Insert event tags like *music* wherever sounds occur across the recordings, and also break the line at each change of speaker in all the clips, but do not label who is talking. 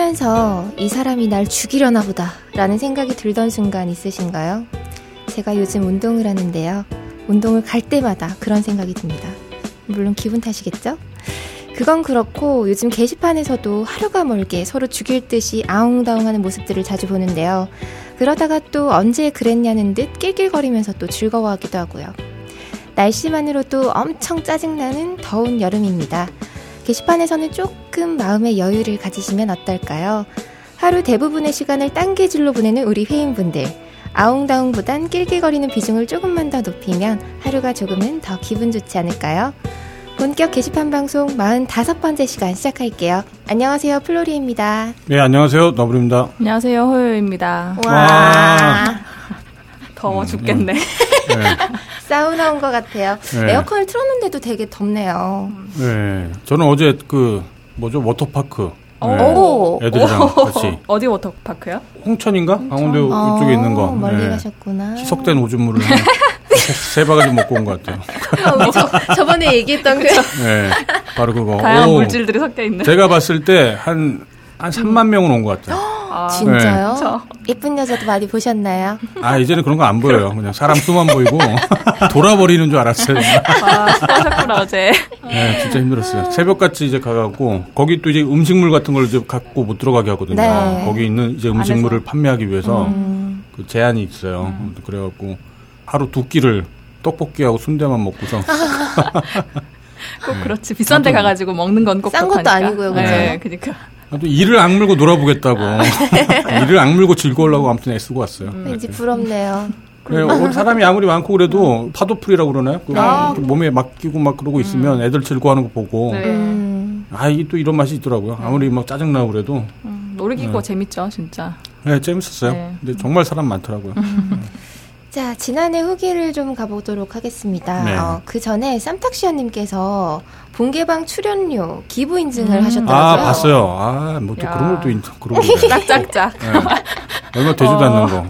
하면서 이 사람이 날 죽이려나 보다 라는 생각이 들던 순간 있으신가요? 제가 요즘 운동을 하는데요. 운동을 갈 때마다 그런 생각이 듭니다. 물론 기분 탓이겠죠? 그건 그렇고 요즘 게시판에서도 하루가 멀게 서로 죽일 듯이 아웅다웅 하는 모습들을 자주 보는데요. 그러다가 또 언제 그랬냐는 듯 낄낄거리면서 또 즐거워하기도 하고요. 날씨만으로도 엄청 짜증나는 더운 여름입니다. 게시판에서는 조금 마음의 여유를 가지시면 어떨까요? 하루 대부분의 시간을 딴게질로 보내는 우리 회원분들. 아웅다웅보단 낄낄거리는 비중을 조금만 더 높이면 하루가 조금은 더 기분 좋지 않을까요? 본격 게시판 방송 45번째 시간 시작할게요. 안녕하세요, 플로리입니다.
네, 안녕하세요, 너부립니다.
안녕하세요, 호요요입니다.
와. 와.
더워 죽겠네. 음, 네. *laughs*
사우나 온 것 같아요. 네. 에어컨을 틀었는데도 되게 덥네요.
네. 저는 어제 그, 뭐죠, 워터파크. 네. 애들이랑 같이. *laughs*
어디 워터파크요?
홍천인가? 홍천? 강원도 이쪽에 있는 거.
멀리 네. 가셨구나.
희석된 오줌물을 *laughs* 세 바가지 먹고 온 것 같아요.
어, 저, 저번에 얘기했던 그. 네,
바로 그거.
다양한 오, 물질들이 섞여 있는.
제가 봤을 때 한, 한 3만 명은 온 것 같아요.
아, 진짜요? 네. 예쁜 여자도 많이 보셨나요?
아, 이제는 그런 거 안 보여요. 그냥 사람 수만 보이고 *laughs* 돌아버리는 줄 알았어요.
아, 수고하셨구나, 어제.
네, 진짜 힘들었어요. 새벽같이 이제 가갖고, 거기 또 이제 음식물 같은 걸 이제 갖고 못 들어가게 하거든요. 네. 거기 있는 이제 음식물을 안에서. 판매하기 위해서 음. 그 제한이 있어요. 음. 그래갖고, 하루 두 끼를 떡볶이하고 순대만 먹고서. *laughs*
꼭 그렇지. 비싼 데 가가지고 먹는 건 꼭.
싼 것도 아니고요, 그죠?
네, 그니까.
또 이를 악물고 놀아보겠다고. *laughs* 이를 악물고 즐거우려고 아무튼 애쓰고 왔어요.
음. 왠지 부럽네요.
네, 어, 사람이 아무리 많고 그래도 파도풀이라고 그러나요? 그 아. 몸에 맡기고 막 그러고 음. 있으면 애들 즐거워하는 거 보고. 네. 음. 아, 이게 또 이런 맛이 있더라고요. 아무리 막 짜증나고 그래도.
음, 놀이기구 네. 재밌죠, 진짜.
네, 재밌었어요. 네. 근데 정말 사람 많더라고요. *laughs*
자, 지난해 후기를 좀 가보도록 하겠습니다. 네. 어, 그 전에 쌈탁시아님께서 본개방 출연료 기부 인증을 음. 하셨더라고요.
아, 봤어요. 아, 뭐 또 그런 것도 인증, 그런 *laughs* 거.
짝짝짝. 네.
얼마 되지도 어. 않는 거.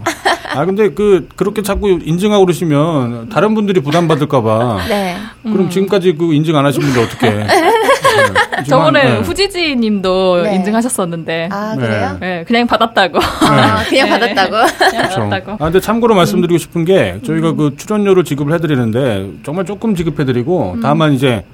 아, 근데 그, 그렇게 자꾸 인증하고 그러시면 다른 분들이 부담 받을까봐. 네. 그럼 음. 지금까지 그 인증 안 하신 분들 어떻게. *laughs*
네. 저번에 네. 후지지 님도 네. 인증하셨었는데.
아, 그래요?
네, 그냥 받았다고.
아, 그냥 네. 받았다고? *laughs*
그냥 그렇죠. 받았다고.
아, 근데 참고로 말씀드리고 싶은 게 저희가 음. 그 출연료를 지급을 해드리는데 정말 조금 지급해드리고 음. 다만 이제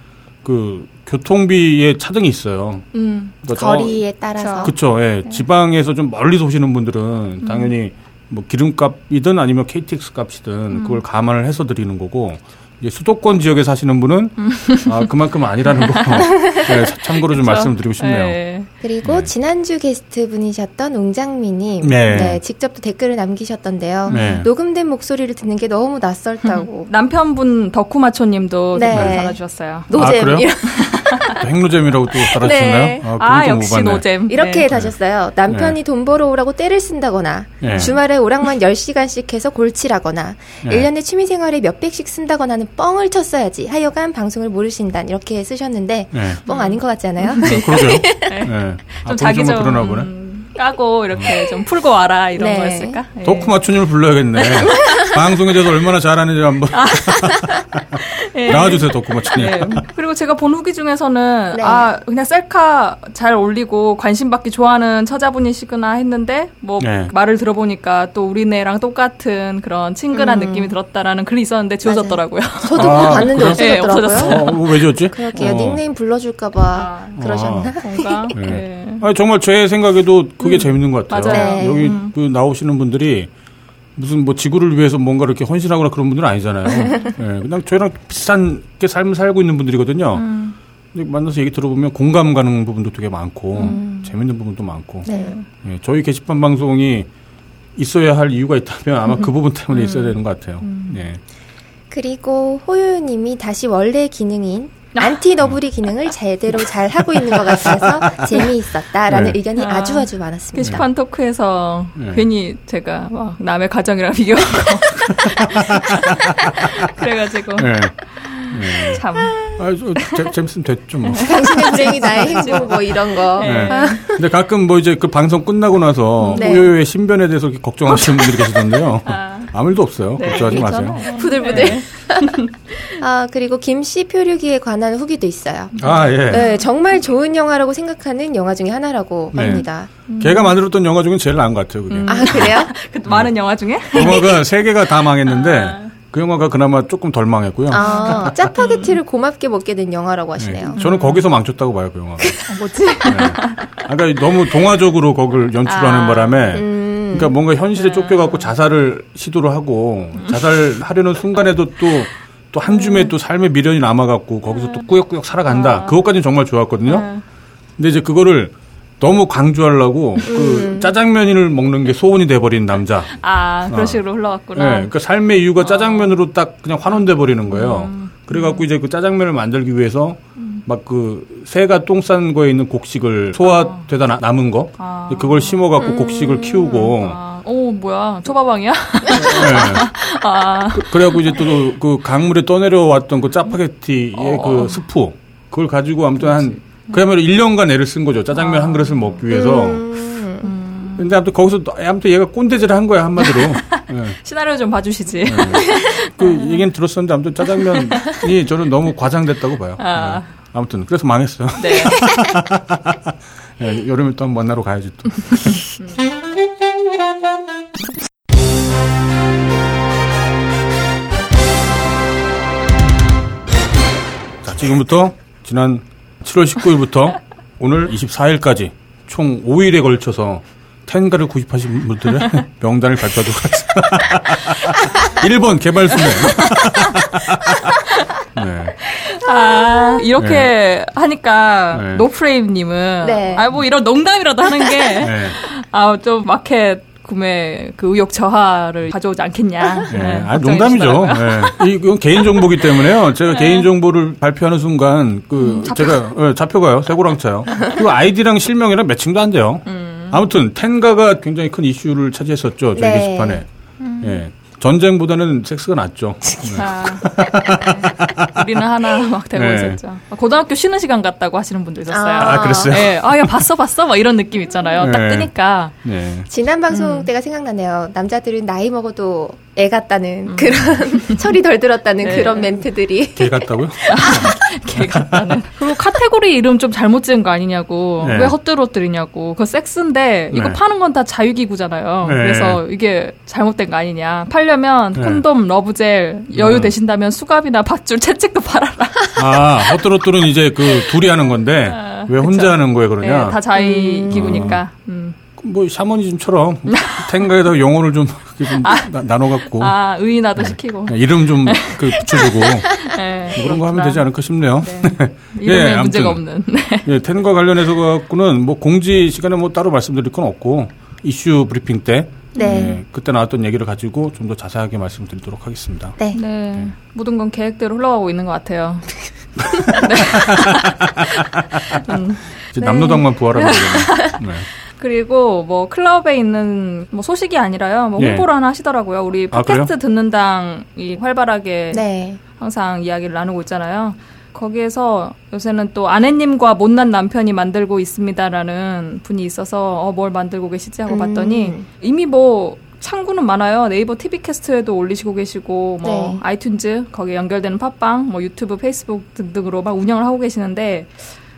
그 교통비에 차등이 있어요.
음. 그러니까 거리에 따라서.
그렇죠. 예. 네. 지방에서 좀 멀리서 오시는 분들은 음. 당연히 뭐 기름값이든 아니면 KTX 값이든 음. 그걸 감안을 해서 드리는 거고 이제 수도권 지역에 사시는 분은 음. 아, 그만큼 아니라는 거 *laughs* 네, 참고로 좀 말씀드리고 싶네요. 네.
그리고 네. 지난주 게스트 분이셨던 웅장미님 네. 네. 직접 또 댓글을 남기셨던데요. 네. 녹음된 목소리를 듣는 게 너무 낯설다고.
남편분 덕후마초님도 네. 댓글 달아주셨어요.
노잼. 아,
행노잼이라고 *laughs* 또 달아주셨나요?
네. 아, 아 역시 노잼.
이렇게 네. 다셨어요. 남편이 돈 벌어 오라고 때를 쓴다거나 주말에 오락만 10시간씩 해서 골치라거나 네. 1년에 취미생활에 몇백씩 쓴다거나는 뻥을 쳤어야지. 하여간 방송을 모르신단 이렇게 쓰셨는데 네. 뻥 아닌 것 같지 않아요?
네, 그러게요. *laughs* 네. 네. 좀 아, 자기 좀 그러나 보네.
음, 까고 이렇게 좀 풀고 와라 이런 네. 거였을까?
덕후 맞춤을 불러야겠네. *laughs* 방송에 대해서 얼마나 잘하는지 한번. 네. *laughs* 나와주세요, 덕후마치님. 네.
그리고 제가 본 후기 중에서는, 네. 아, 그냥 셀카 잘 올리고 관심 받기 좋아하는 처자분이시구나 했는데, 뭐, 네. 말을 들어보니까 또 우리네랑 똑같은 그런 친근한 음. 느낌이 들었다라는 글이 있었는데 지워졌더라고요.
저도 아, 봤는데 그래? 없어졌더라고요.
어, 왜 지웠지?
그러게요. 어. 닉네임 불러줄까봐 아. 그러셨나?
아, 네.
아니, 정말 제 생각에도 그게 음. 재밌는 것 같아요. 맞아요. 여기 음. 그 나오시는 분들이 무슨 뭐 지구를 위해서 뭔가 이렇게 헌신하거나 그런 분들은 아니잖아요. 예, *laughs* 그냥 저희랑 비슷한 게 삶을 살고 있는 분들이거든요. 음. 만나서 얘기 들어보면 공감 가는 부분도 되게 많고 음. 재밌는 부분도 많고 네. 예, 저희 게시판 방송이 있어야 할 이유가 있다면 아마 그 부분 때문에 음. 있어야 되는 것 같아요. 음. 예.
그리고 호요님이 다시 원래 기능인 안티 너브리 기능을 제대로 잘 하고 있는 것 같아서 *laughs* 재미있었다라는 네. 의견이 아, 주 아주 많았습니다.
게시판 토크에서 네. 괜히 제가 막 남의 가정이랑 비교하고 *laughs* *laughs* 그래가지고 네. 네. 참.
아, 저, 재밌으면 됐죠, 뭐. *laughs*
당신의 불행이 나의 행복, 뭐 이런 거. 네.
근데 가끔 뭐 이제 그 방송 끝나고 나서 네. 오요요의 신변에 대해서 걱정하시는 *laughs* 분들이 계시던데요. 아. 아무 일도 없어요. 네. 걱정하지 마세요.
부들부들. 네. 아, 그리고 김씨 표류기에 관한 후기도 있어요.
아, 예.
네, 정말 좋은 영화라고 생각하는 영화 중에 하나라고 네. 합니다.
음. 걔가 만들었던 영화 중에 제일 나은 것 같아요, 그게.
음. 아, 그래요? *laughs*
그 많은 영화 중에?
영화가 세 개가 다 망했는데, 아. 그 영화가 그나마 조금 덜 망했고요.
아, 짜파게티를 고맙게 먹게 된 영화라고 하시네요.
네, 저는 거기서 망쳤다고 봐요, 그 영화가.
어, 뭐지? 네.
그러니까 너무 동화적으로 거기를 연출하는 아, 바람에, 음. 그러니까 뭔가 현실에 네. 쫓겨갖고 자살을 시도를 하고, 자살하려는 순간에도 또, 또한 줌의 또 삶의 미련이 남아갖고, 거기서 또 꾸역꾸역 살아간다. 아. 그것까지는 정말 좋았거든요. 네. 근데 이제 그거를 너무 강조하려고 그 음. 그 짜장면을 먹는 게 소원이 돼버린 남자.
아 그런 어. 식으로 흘러갔구나. 네,
그러니까 삶의 이유가 어. 짜장면으로 딱 그냥 환원돼 버리는 거예요. 음. 그래갖고 이제 그 짜장면을 만들기 위해서 음. 막그 새가 똥 싼 거에 있는 곡식을 소화되다 나, 남은 거 아. 그걸 심어갖고 음. 곡식을 키우고.
아. 오 뭐야 초밥왕이야? 네. *laughs*
아. 그, 래갖고 이제 또 그 강물에 떠내려왔던 그 짜파게티의 어. 그 스프 그걸 가지고 아무튼 한 그야말로 1년간 애를 쓴 거죠. 짜장면 아. 한 그릇을 먹기 위해서. 음. 음. 근데 아무튼 거기서 아무튼 얘가 꼰대질을 한 거야 한마디로.
네. *laughs* 시나리오 좀 봐주시지. 네. *laughs*
그 얘기는 들었었는데 아무튼 짜장면이 저는 너무 과장됐다고 봐요. 아. 네. 아무튼 그래서 망했어요. 네. 네, *laughs* 여름에 또 만나러 가야지 또. 자 지금부터 지난 7월 19일부터 오늘 24일까지 총 5일에 걸쳐서 텐가를 구입하신 분들의 *laughs* 명단을 발표하도록 하겠습니다. *laughs* 1번 개발수명. *laughs*
네. 아, 이렇게 네. 하니까 네. 노프레임님은 네. 아뭐 이런 농담이라도 하는 게 네. 아좀 마켓 구매 그 의욕 저하를 가져오지 않겠냐. 네.
네, 아, 농담이죠. 네. 이건 개인 정보기 때문에요. 제가 네. 개인 정보를 발표하는 순간 그 음, 제가 네, 잡혀가요. 새고랑차요. 그 아이디랑 실명이랑 매칭도 안 돼요. 음. 아무튼 텐가가 굉장히 큰 이슈를 차지했었죠. 저희 네. 게시판에. 음. 예. 전쟁보다는 섹스가 낫죠. *laughs* 네. 아, *laughs*
우리는 하나 막 되고 네. 있었죠. 고등학교 쉬는 시간 같다고 하시는 분도 있었어요.
아, 그랬어요?
네. 아, 야, 봤어, 봤어? 막 이런 느낌 있잖아요. 네. 딱 뜨니까.
네. 지난 방송 음. 때가 생각나네요. 남자들은 나이 먹어도 애 같다는 음. 그런 *laughs* 철이 덜 들었다는 네. 그런 멘트들이
개 같다고요? *laughs*
개 같다는 *laughs* 그리고 카테고리 이름 좀 잘못 지은 거 아니냐고 네. 왜 헛들어뜨리냐고 그거 섹스인데 이거 네. 파는 건 다 자유기구잖아요 네. 그래서 이게 잘못된 거 아니냐 팔려면 네. 콘돔 러브젤 여유 네. 되신다면 수갑이나 밧줄 채찍도 팔아라
아 헛들어뜨는 이제 그 둘이 하는 건데 아, 왜 혼자 그쵸. 하는 거예요 그러냐
다 자유기구니까 음. 음.
뭐 샤머니즘처럼 탱가에다 영어를 좀, 좀 아, 나눠갖고
아 의인화도 네. 시키고
네, 이름 좀 *laughs* 그 붙여주고 네, 뭐 그런 거 하면 되지 않을까 싶네요. 네. *laughs*
이름에 네, 문제가 없는. 네.
예, 텐과 관련해서 갖고는 뭐 공지 시간에 뭐 따로 말씀드릴 건 없고 이슈 브리핑 때 네. 네. 그때 나왔던 얘기를 가지고 좀 더 자세하게 말씀드리도록 하겠습니다.
네. 네. 네. 모든 건 계획대로 흘러가고 있는 것 같아요. *laughs*
네. 음. 남노당만 부활하면 되겠네.
그리고 뭐 클럽에 있는 뭐 소식이 아니라요. 뭐 예. 홍보를 예. 하나 하시더라고요. 우리 아, 팟캐스트 아, 듣는 당이 활발하게 네. 항상 이야기를 나누고 있잖아요. 거기에서 요새는 또 아내님과 못난 남편이 만들고 있습니다라는 분이 있어서 어, 뭘 만들고 계시지 하고 음. 봤더니 이미 뭐 창구는 많아요. 네이버 TV 캐스트에도 올리시고 계시고 뭐 네. 아이튠즈 거기에 연결되는 팟빵, 뭐 유튜브, 페이스북 등등으로 막 운영을 하고 계시는데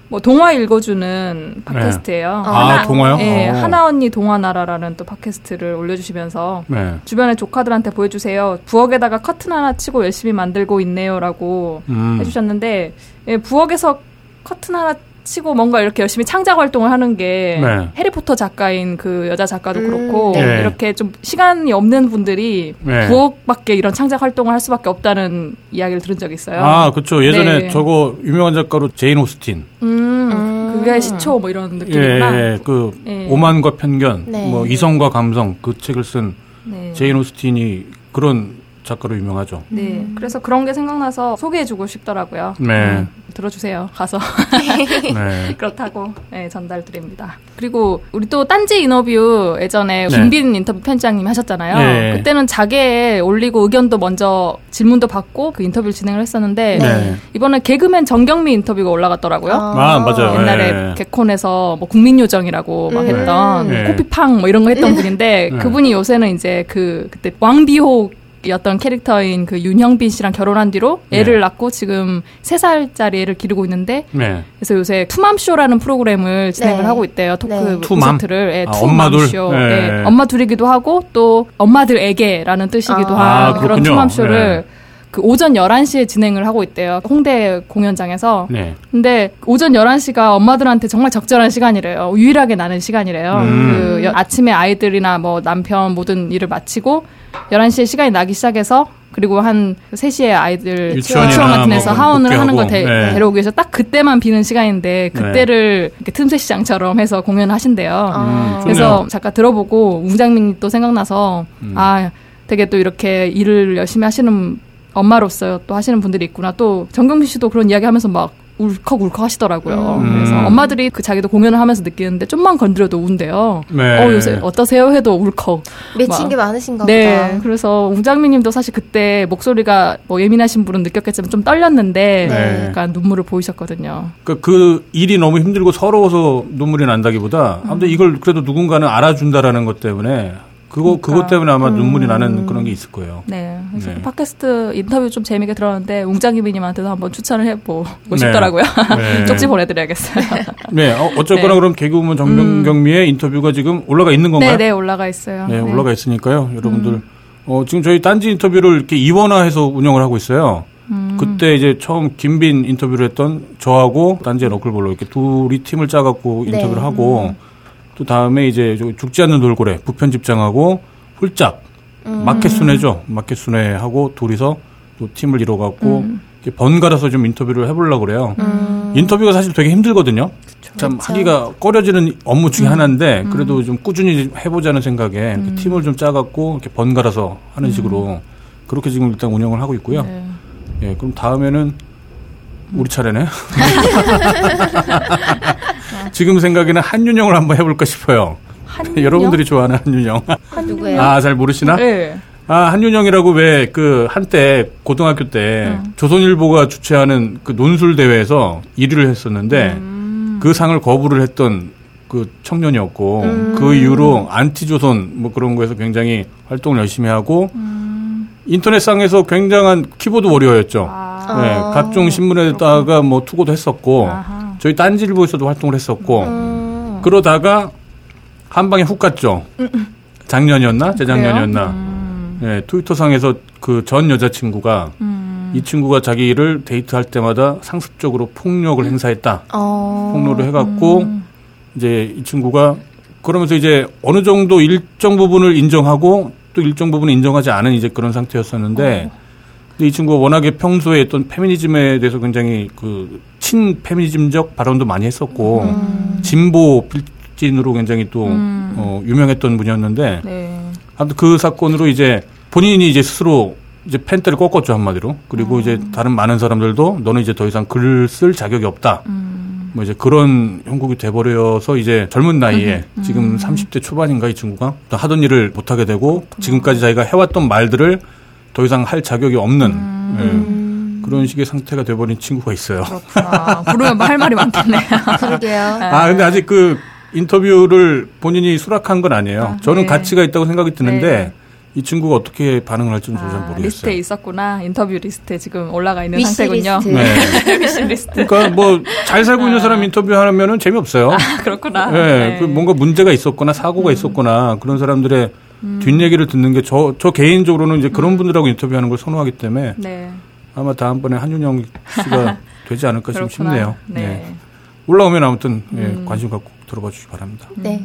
뭐 동화 읽어주는 팟캐스트예요. 네.
아, 하나, 동화요?
네, 하나 언니 동화나라라는 또 팟캐스트를 올려주시면서 네. 주변의 조카들한테 보여주세요. 부엌에다가 커튼 하나 치고 열심히 만들고 있네요라고 음. 해주셨는데 예, 부엌에서 커튼 하나 치고 뭔가 이렇게 열심히 창작 활동을 하는 게 네. 해리포터 작가인 그 여자 작가도 음, 그렇고 네. 이렇게 좀 시간이 없는 분들이 네. 부엌밖에 이런 창작 활동을 할 수밖에 없다는 이야기를 들은 적이 있어요.
아, 그렇죠. 예전에 네. 저거 유명한 작가로 제인 오스틴.
음, 음. 그게 시초 뭐 이런 느낌이구나.
예, 예. 그 예. 오만과 편견, 네. 뭐 이성과 감성 그 책을 쓴 네. 제인 오스틴이 그런 작가로 유명하죠.
네. 음. 그래서 그런 게 생각나서 소개해주고 싶더라고요. 네. 음, 들어주세요. 가서. *laughs* 네. *laughs* 그렇다고 네, 전달드립니다. 그리고 우리 또 딴지 인터뷰 예전에 네. 김빈 인터뷰 편집장님 하셨잖아요. 네. 그때는 자게에 올리고 의견도 먼저 질문도 받고 그 인터뷰를 진행을 했었는데 네. 이번에 개그맨 정경미 인터뷰가 올라갔더라고요.
아, 맞아요.
옛날에 네. 개콘에서 뭐 국민요정이라고 막 음. 했던 네. 코피팡 뭐 이런 거 했던 분인데 그분이 요새는 이제 그 그때 왕비호 였던 캐릭터인 그 윤형빈 씨랑 결혼한 뒤로 애를 네. 낳고 지금 3살짜리 애를 기르고 있는데 네. 그래서 요새 투맘쇼라는 프로그램을 진행을 네. 하고 있대요. 토크 네. 콘서트를 네, 아, 투맘쇼. 네. 네. 엄마 둘이기도 하고 또 엄마들에게라는 뜻이기도 아, 한 그런 투맘쇼를 네. 그 오전 11시에 진행을 하고 있대요. 홍대 공연장에서. 네. 근데 오전 11시가 엄마들한테 정말 적절한 시간이래요. 유일하게 나는 시간이래요. 음. 그 아침에 아이들이나 뭐 남편 모든 일을 마치고 11시에 시간이 나기 시작해서 그리고 한 3시에 아이들 유치원 같은 데서 뭐 하원을 하는 거 데, 네. 데려오기 위해서 딱 그때만 비는 시간인데 그때를 네. 틈새 시장처럼 해서 공연을 하신대요. 음, 그래서 잠깐 들어보고 웅장민이 또 생각나서 음. 아 되게 또 이렇게 일을 열심히 하시는 엄마로서 또 하시는 분들이 있구나. 또 정경민 씨도 그런 이야기 하면서 막 울컥울컥 하시더라고요. 음. 그래서 엄마들이 그 자기도 공연을 하면서 느끼는데 좀만 건드려도 운대요. 네. 어, 요새 어떠세요? 해도 울컥.
맺힌 게 많으신가
네. 보다. 그래서 웅장미 님도 사실 그때 목소리가 뭐 예민하신 분은 느꼈겠지만 좀 떨렸는데 네. 약간 눈물을 보이셨거든요.
그러니까 그 일이 너무 힘들고 서러워서 눈물이 난다기보다 아무튼 음. 이걸 그래도 누군가는 알아준다라는 것 때문에 그거 그러니까. 그것 때문에 아마 음. 눈물이 나는 그런 게 있을 거예요.
네. 그래서 네. 팟캐스트 인터뷰 좀 재미있게 들었는데 웅장이비님한테도 한번 추천을 해보고 네. 싶더라고요. 네. *laughs* 쪽지 보내드려야겠어요. *laughs*
네. 어, 어쨌거나 네. 그럼 개그우먼 정경미의 음. 인터뷰가 지금 올라가 있는 건가요?
네, 네 올라가 있어요.
네, 네. 올라가 있으니까요. 여러분들 음. 어, 지금 저희 딴지 인터뷰를 이렇게 이원화해서 운영을 하고 있어요. 음. 그때 이제 처음 김빈 인터뷰를 했던 저하고 딴지의 너클볼로 이렇게 둘이 팀을 짜갖고 네. 인터뷰를 하고. 음. 또 다음에 이제 죽지 않는 돌고래 부편집장하고 훌짝 음. 마켓 순회죠. 마켓 순회하고 둘이서 또 팀을 이뤄갖고 음. 번갈아서 좀 인터뷰를 해보려고 그래요. 음. 인터뷰가 사실 되게 힘들거든요. 그쵸, 참 그쵸. 하기가 꺼려지는 업무 중에 음. 하나인데 음. 그래도 좀 꾸준히 해보자는 생각에 음. 팀을 좀 짜갖고 이렇게 번갈아서 하는 식으로 그렇게 지금 일단 운영을 하고 있고요. 네. 예, 그럼 다음에는 우리 차례네. *laughs* 지금 생각에는 한윤영을 한번 해볼까 싶어요. 한윤영? 여러분들이 좋아하는 한윤영.
누구예요?
아, 잘 모르시나? 네. 아, 한윤영이라고 왜 그 한때 고등학교 때 음. 조선일보가 주최하는 그 논술 대회에서 1위를 했었는데 음. 그 상을 거부를 했던 그 청년이었고 음. 그 이후로 안티조선 뭐 그런 거에서 굉장히 활동을 열심히 하고 음. 인터넷상에서 굉장한 키보드 워리어였죠. 아. 네, 각종 신문에다가 뭐 투고도 했었고 아하. 저희 딴지일보에서도 활동을 했었고 음. 그러다가 한 방에 훅 갔죠. 작년이었나 재작년이었나. 음. 네, 트위터상에서 그 전 여자친구가 음. 이 친구가 자기를 데이트할 때마다 상습적으로 폭력을 행사했다. 어. 폭로를 해갖고 음. 이제 이 친구가 그러면서 이제 어느 정도 일정 부분을 인정하고 또 일정 부분을 인정하지 않은 이제 그런 상태였었는데 어. 이 친구가 워낙에 평소에 어떤 페미니즘에 대해서 굉장히 그 친 페미니즘적 발언도 많이 했었고 음. 진보 필진으로 굉장히 또 음. 어, 유명했던 분이었는데 네. 아무튼 그 사건으로 이제 본인이 이제 스스로 이제 펜트를 꺾었죠 한마디로 그리고 음. 이제 다른 많은 사람들도 너는 이제 더 이상 글을 쓸 자격이 없다. 음. 뭐 이제 그런 형국이 돼버려서 이제 젊은 나이에 음. 지금 30대 초반인가 이 친구가 하던 일을 못하게 되고 지금까지 자기가 해왔던 말들을 더 이상 할 자격이 없는 음. 예, 그런 식의 상태가 돼버린 친구가 있어요.
그렇구나. 그러면 할 말이 많겠네요.
그러게요.
아 근데 아직 그 인터뷰를 본인이 수락한 건 아니에요. 아, 저는 네. 가치가 있다고 생각이 드는데 네. 이 친구가 어떻게 반응을 할지는 아, 잘 모르겠어요.
리스트에 있었구나. 인터뷰 리스트에 지금 올라가 있는 상태군요. 리스트.
네. *laughs* wish list. 그러니까 뭐 잘 살고 있는 사람 인터뷰하면은 재미없어요.
아, 그렇구나.
네. 네. 그 뭔가 문제가 있었거나 사고가 음. 있었거나 그런 사람들의 음. 뒷얘기를 듣는 게 저저 개인적으로는 이제 그런 음. 분들하고 인터뷰하는 걸 선호하기 때문에 네. 아마 다음번에 한윤영 씨가 *laughs* 되지 않을까 좀 싶네요. 네. 네. 올라오면 아무튼 예, 음. 관심 갖고 들어봐 주시기 바랍니다.
네.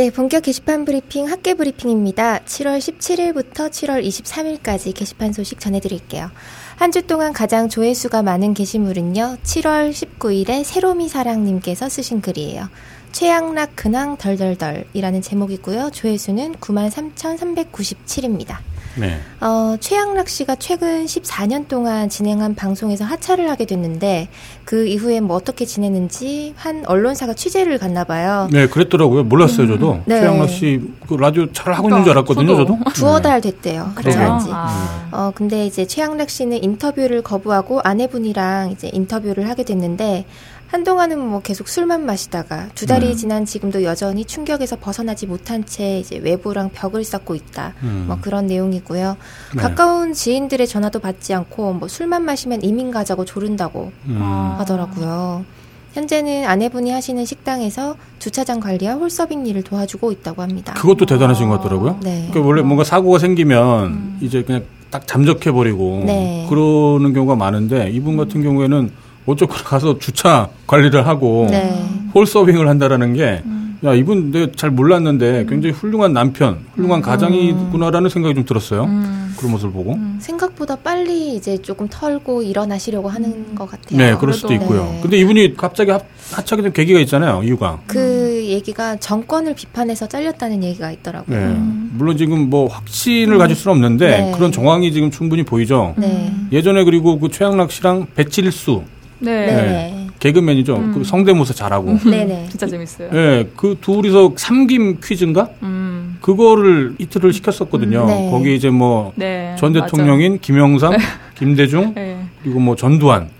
네, 본격 게시판 브리핑 학계 브리핑입니다. 7월 17일부터 7월 23일까지 게시판 소식 전해드릴게요. 한 주 동안 가장 조회수가 많은 게시물은요, 7월 19일에 새로미 사랑님께서 쓰신 글이에요. 최양락 근황 덜덜덜이라는 제목이고요. 조회수는 93,397입니다. 네. 어, 최양락 씨가 최근 14년 동안 진행한 방송에서 하차를 하게 됐는데 그 이후에 뭐 어떻게 지냈는지 한 언론사가 취재를 갔나 봐요.
네, 그랬더라고요. 몰랐어요, 저도. 음, 네. 최양락 씨 그 라디오 잘 하고 있는 줄 알았거든요, 저도. 저도.
두어 네. 달 됐대요. 하차한 지. 아. 어, 근데 이제 최양락 씨는 인터뷰를 거부하고 아내분이랑 이제 인터뷰를 하게 됐는데 한동안은 뭐 계속 술만 마시다가 두 달이 네. 지난 지금도 여전히 충격에서 벗어나지 못한 채 이제 외부랑 벽을 쌓고 있다. 음. 뭐 그런 내용이고요. 네. 가까운 지인들의 전화도 받지 않고 뭐 술만 마시면 이민 가자고 조른다고 음. 하더라고요. 현재는 아내분이 하시는 식당에서 주차장 관리와 홀서빙 일을 도와주고 있다고 합니다.
그것도 대단하신 것 같더라고요. 네. 그러니까 원래 뭔가 사고가 생기면 음. 이제 그냥 딱 잠적해 버리고 네. 그러는 경우가 많은데 이분 같은 경우에는 어쩌거나 가서 주차 관리를 하고 네. 홀 서빙을 한다라는 게 음. 야, 이분 내가 잘 몰랐는데 음. 굉장히 훌륭한 남편, 훌륭한 음. 가장이구나라는 생각이 좀 들었어요. 음. 그런 모습을 보고. 음.
생각보다 빨리 이제 조금 털고 일어나시려고 하는 음. 것 같아요.
네, 그럴 수도 있고요. 네. 근데 이분이 갑자기 합, 하차게 된 계기가 있잖아요, 이유가.
그 얘기가 정권을 비판해서 잘렸다는 얘기가 있더라고요. 네.
물론 지금 뭐 확신을 가질 수는 없는데 네. 그런 정황이 지금 충분히 보이죠. 네. 예전에 그리고 그 최양락 씨랑 배칠수 네. 네. 개그맨이죠. 음. 그 성대모사 잘하고.
네네. *laughs* 진짜 재밌어요.
네. 그 둘이서 삼김 퀴즈인가? 음. 그거를 이틀을 시켰었거든요. 음. 네. 거기 이제 뭐전 네. 대통령인 맞아. 김영삼, 네. 김대중, 네. 그리고 뭐 전두환,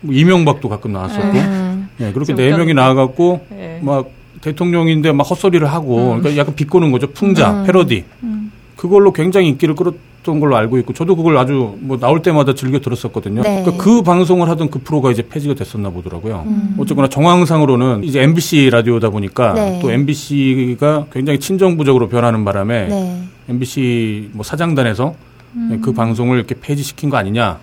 뭐 이명박도 가끔 나왔었고. 네. 그렇게 네 명이 나와갖고 막 대통령인데 막 헛소리를 하고 음. 그러니까 약간 비꼬는 거죠. 풍자, 음. 패러디. 음. 그걸로 굉장히 인기를 끌었 했던 걸로 알고 있고 저도 그걸 아주 뭐 나올 때마다 즐겨 들었었거든요. 네. 그러니까 그 방송을 하던 그 프로가 이제 폐지가 됐었나 보더라고요. 음. 어쨌거나 정황상으로는 이제 MBC 라디오다 보니까 네. 또 MBC가 굉장히 친정부적으로 변하는 바람에 네. MBC 뭐 사장단에서 음. 그 방송을 이렇게 폐지시킨 거 아니냐.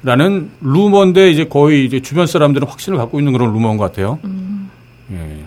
라는 루머인데 이제 거의 이제 주변 사람들은 확신을 갖고 있는 그런 루머인 것 같아요. 음. 예.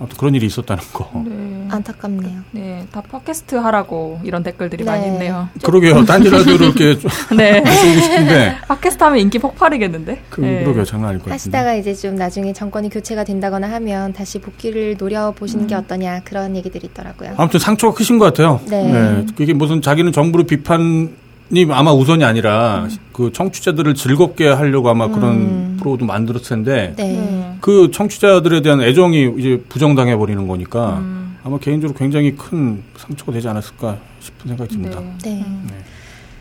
아무튼 그런 일이 있었다는 거. 네.
안타깝네요.
네, 다 팟캐스트 하라고 이런 댓글들이 네. 많이 있네요.
그러게요. 딴지 라디오로 이렇게 *laughs* 네. 쓰고 싶은데.
팟캐스트 하면 인기 폭발이겠는데?
그, 네. 그러게요. 장난 아닐 것 같은데.
하시다가 이제 좀 나중에 정권이 교체가 된다거나 하면 다시 복귀를 노려보시는 음. 게 어떠냐 그런 얘기들이 있더라고요.
아무튼 상처가 크신 것 같아요. 네. 네. 그게 무슨 자기는 정부를 비판 이 아마 우선이 아니라 음. 그 청취자들을 즐겁게 하려고 아마 그런 음. 프로도 만들었을 텐데 네. 그 청취자들에 대한 애정이 이제 부정당해 버리는 거니까 음. 아마 개인적으로 굉장히 큰 상처가 되지 않았을까 싶은 생각이 듭니다. 네. 네. 네.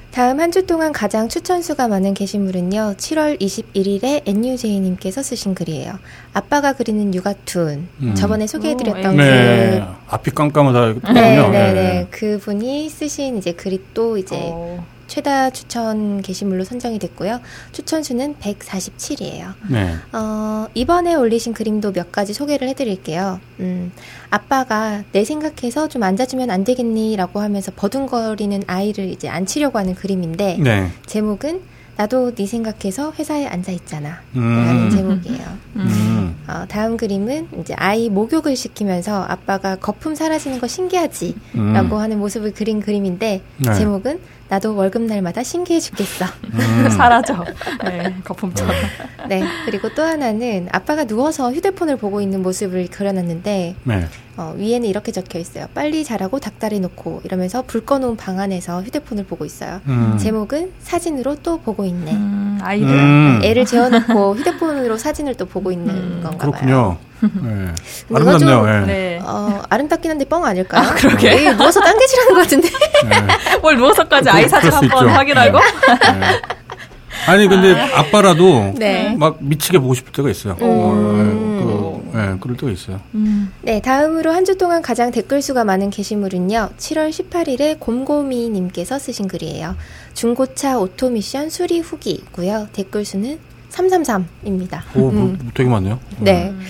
다음 한 주 동안 가장 추천수가 많은 게시물은요. 7월 21일에 NUJ님께서 쓰신 글이에요. 아빠가 그리는 육아툰. 음. 저번에 소개해드렸던 오,
네. 그 앞이 깜깜하다.
네, 네, 네, 네. 그분이 쓰신 이제 글이 또 이제 오. 최다 추천 게시물로 선정이 됐고요. 추천 수는 147이에요. 네. 어, 이번에 올리신 그림도 몇 가지 소개를 해드릴게요. 음, 아빠가 내 생각해서 좀 앉아주면 안 되겠니? 라고 하면서 버둥거리는 아이를 이제 앉히려고 하는 그림인데, 네. 제목은 나도 네 생각해서 회사에 앉아 있잖아. 음. 라는 제목이에요. 음. 어, 다음 그림은 이제 아이 목욕을 시키면서 아빠가 거품 사라지는 거 신기하지? 음. 라고 하는 모습을 그린 그림인데, 네. 제목은 나도 월급 날마다 신기해 죽겠어.
음. *laughs* 사라져. 네, 거품처럼.
네, 그리고 또 하나는 아빠가 누워서 휴대폰을 보고 있는 모습을 그려놨는데, 네. 어, 위에는 이렇게 적혀 있어요. 빨리 자라고 닭다리 놓고 이러면서 불 꺼놓은 방 안에서 휴대폰을 보고 있어요. 음. 제목은 사진으로 또 보고 있네. 음,
아이들. 음.
애를 재워놓고 *laughs* 휴대폰으로 사진을 또 보고 있는 음. 건가 봐요. 그렇군요.
네. *laughs* 아름답네요. 네. 네.
어, 아름답긴 한데 뻥 아닐까요?
아, 그러게.
어, 누워서 딴게질하는 것 같은데. 네. *laughs*
뭘 누워서까지 아이 사진 한번 확인하고? 네.
아니 근데 아. 빠라도 네. 막 미치게 보고 싶을 때가 있어요. 어, 그, 네, 그럴 때가 있어요. 음.
네, 다음으로 한 주 동안 가장 댓글 수가 많은 게시물은요. 7월 18일에 곰곰이님께서 쓰신 글이에요. 중고차 오토미션 수리 후기고요. 댓글 수는 333입니다.
오, 뭐, 음. 되게 많네요.
네. 음.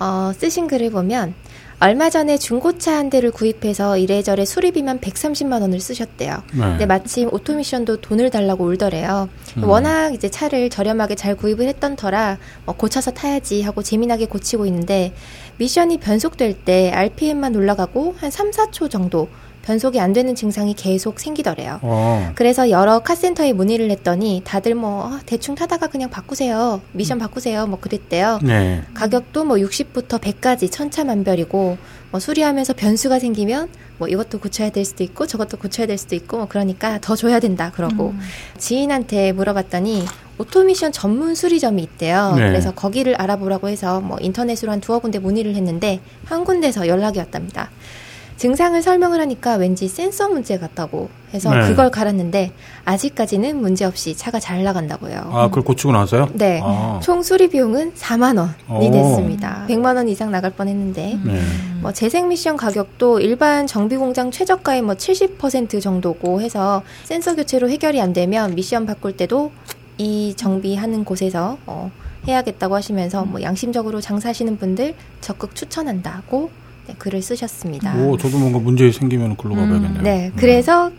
어, 쓰신 글을 보면 얼마 전에 중고차 한 대를 구입해서 이래저래 수리비만 130만 원을 쓰셨대요. 네. 근데 마침 오토미션도 돈을 달라고 울더래요. 음. 워낙 이제 차를 저렴하게 잘 구입을 했던 터라 뭐 고쳐서 타야지 하고 재미나게 고치고 있는데 미션이 변속될 때 RPM만 올라가고 한 3, 4초 정도 변속이 안 되는 증상이 계속 생기더래요. 어. 그래서 여러 카센터에 문의를 했더니 다들 뭐 아, 대충 타다가 그냥 바꾸세요. 미션 바꾸세요. 뭐 그랬대요. 네. 가격도 뭐 60부터 100까지 천차만별이고 뭐 수리하면서 변수가 생기면 뭐 이것도 고쳐야 될 수도 있고 저것도 고쳐야 될 수도 있고 뭐 그러니까 더 줘야 된다 그러고 음. 지인한테 물어봤더니 오토미션 전문 수리점이 있대요. 네. 그래서 거기를 알아보라고 해서 뭐 인터넷으로 한 두어 군데 문의를 했는데 한 군데서 연락이 왔답니다. 증상을 설명을 하니까 왠지 센서 문제 같다고 해서 네. 그걸 갈았는데 아직까지는 문제 없이 차가 잘 나간다고요.
아, 그걸 고치고 나서요?
네. 아. 총 수리 비용은 4만 원이 오. 됐습니다. 100만 원 이상 나갈 뻔했는데 네. 뭐 재생 미션 가격도 일반 정비 공장 최저가의 뭐 70% 정도고 해서 센서 교체로 해결이 안 되면 미션 바꿀 때도 이 정비하는 곳에서 어, 해야겠다고 하시면서 뭐 양심적으로 장사하시는 분들 적극 추천한다고 네, 글을 쓰셨습니다.
오, 저도 뭔가 문제 생기면 글로 가봐야겠네요.
음, 네, 그래서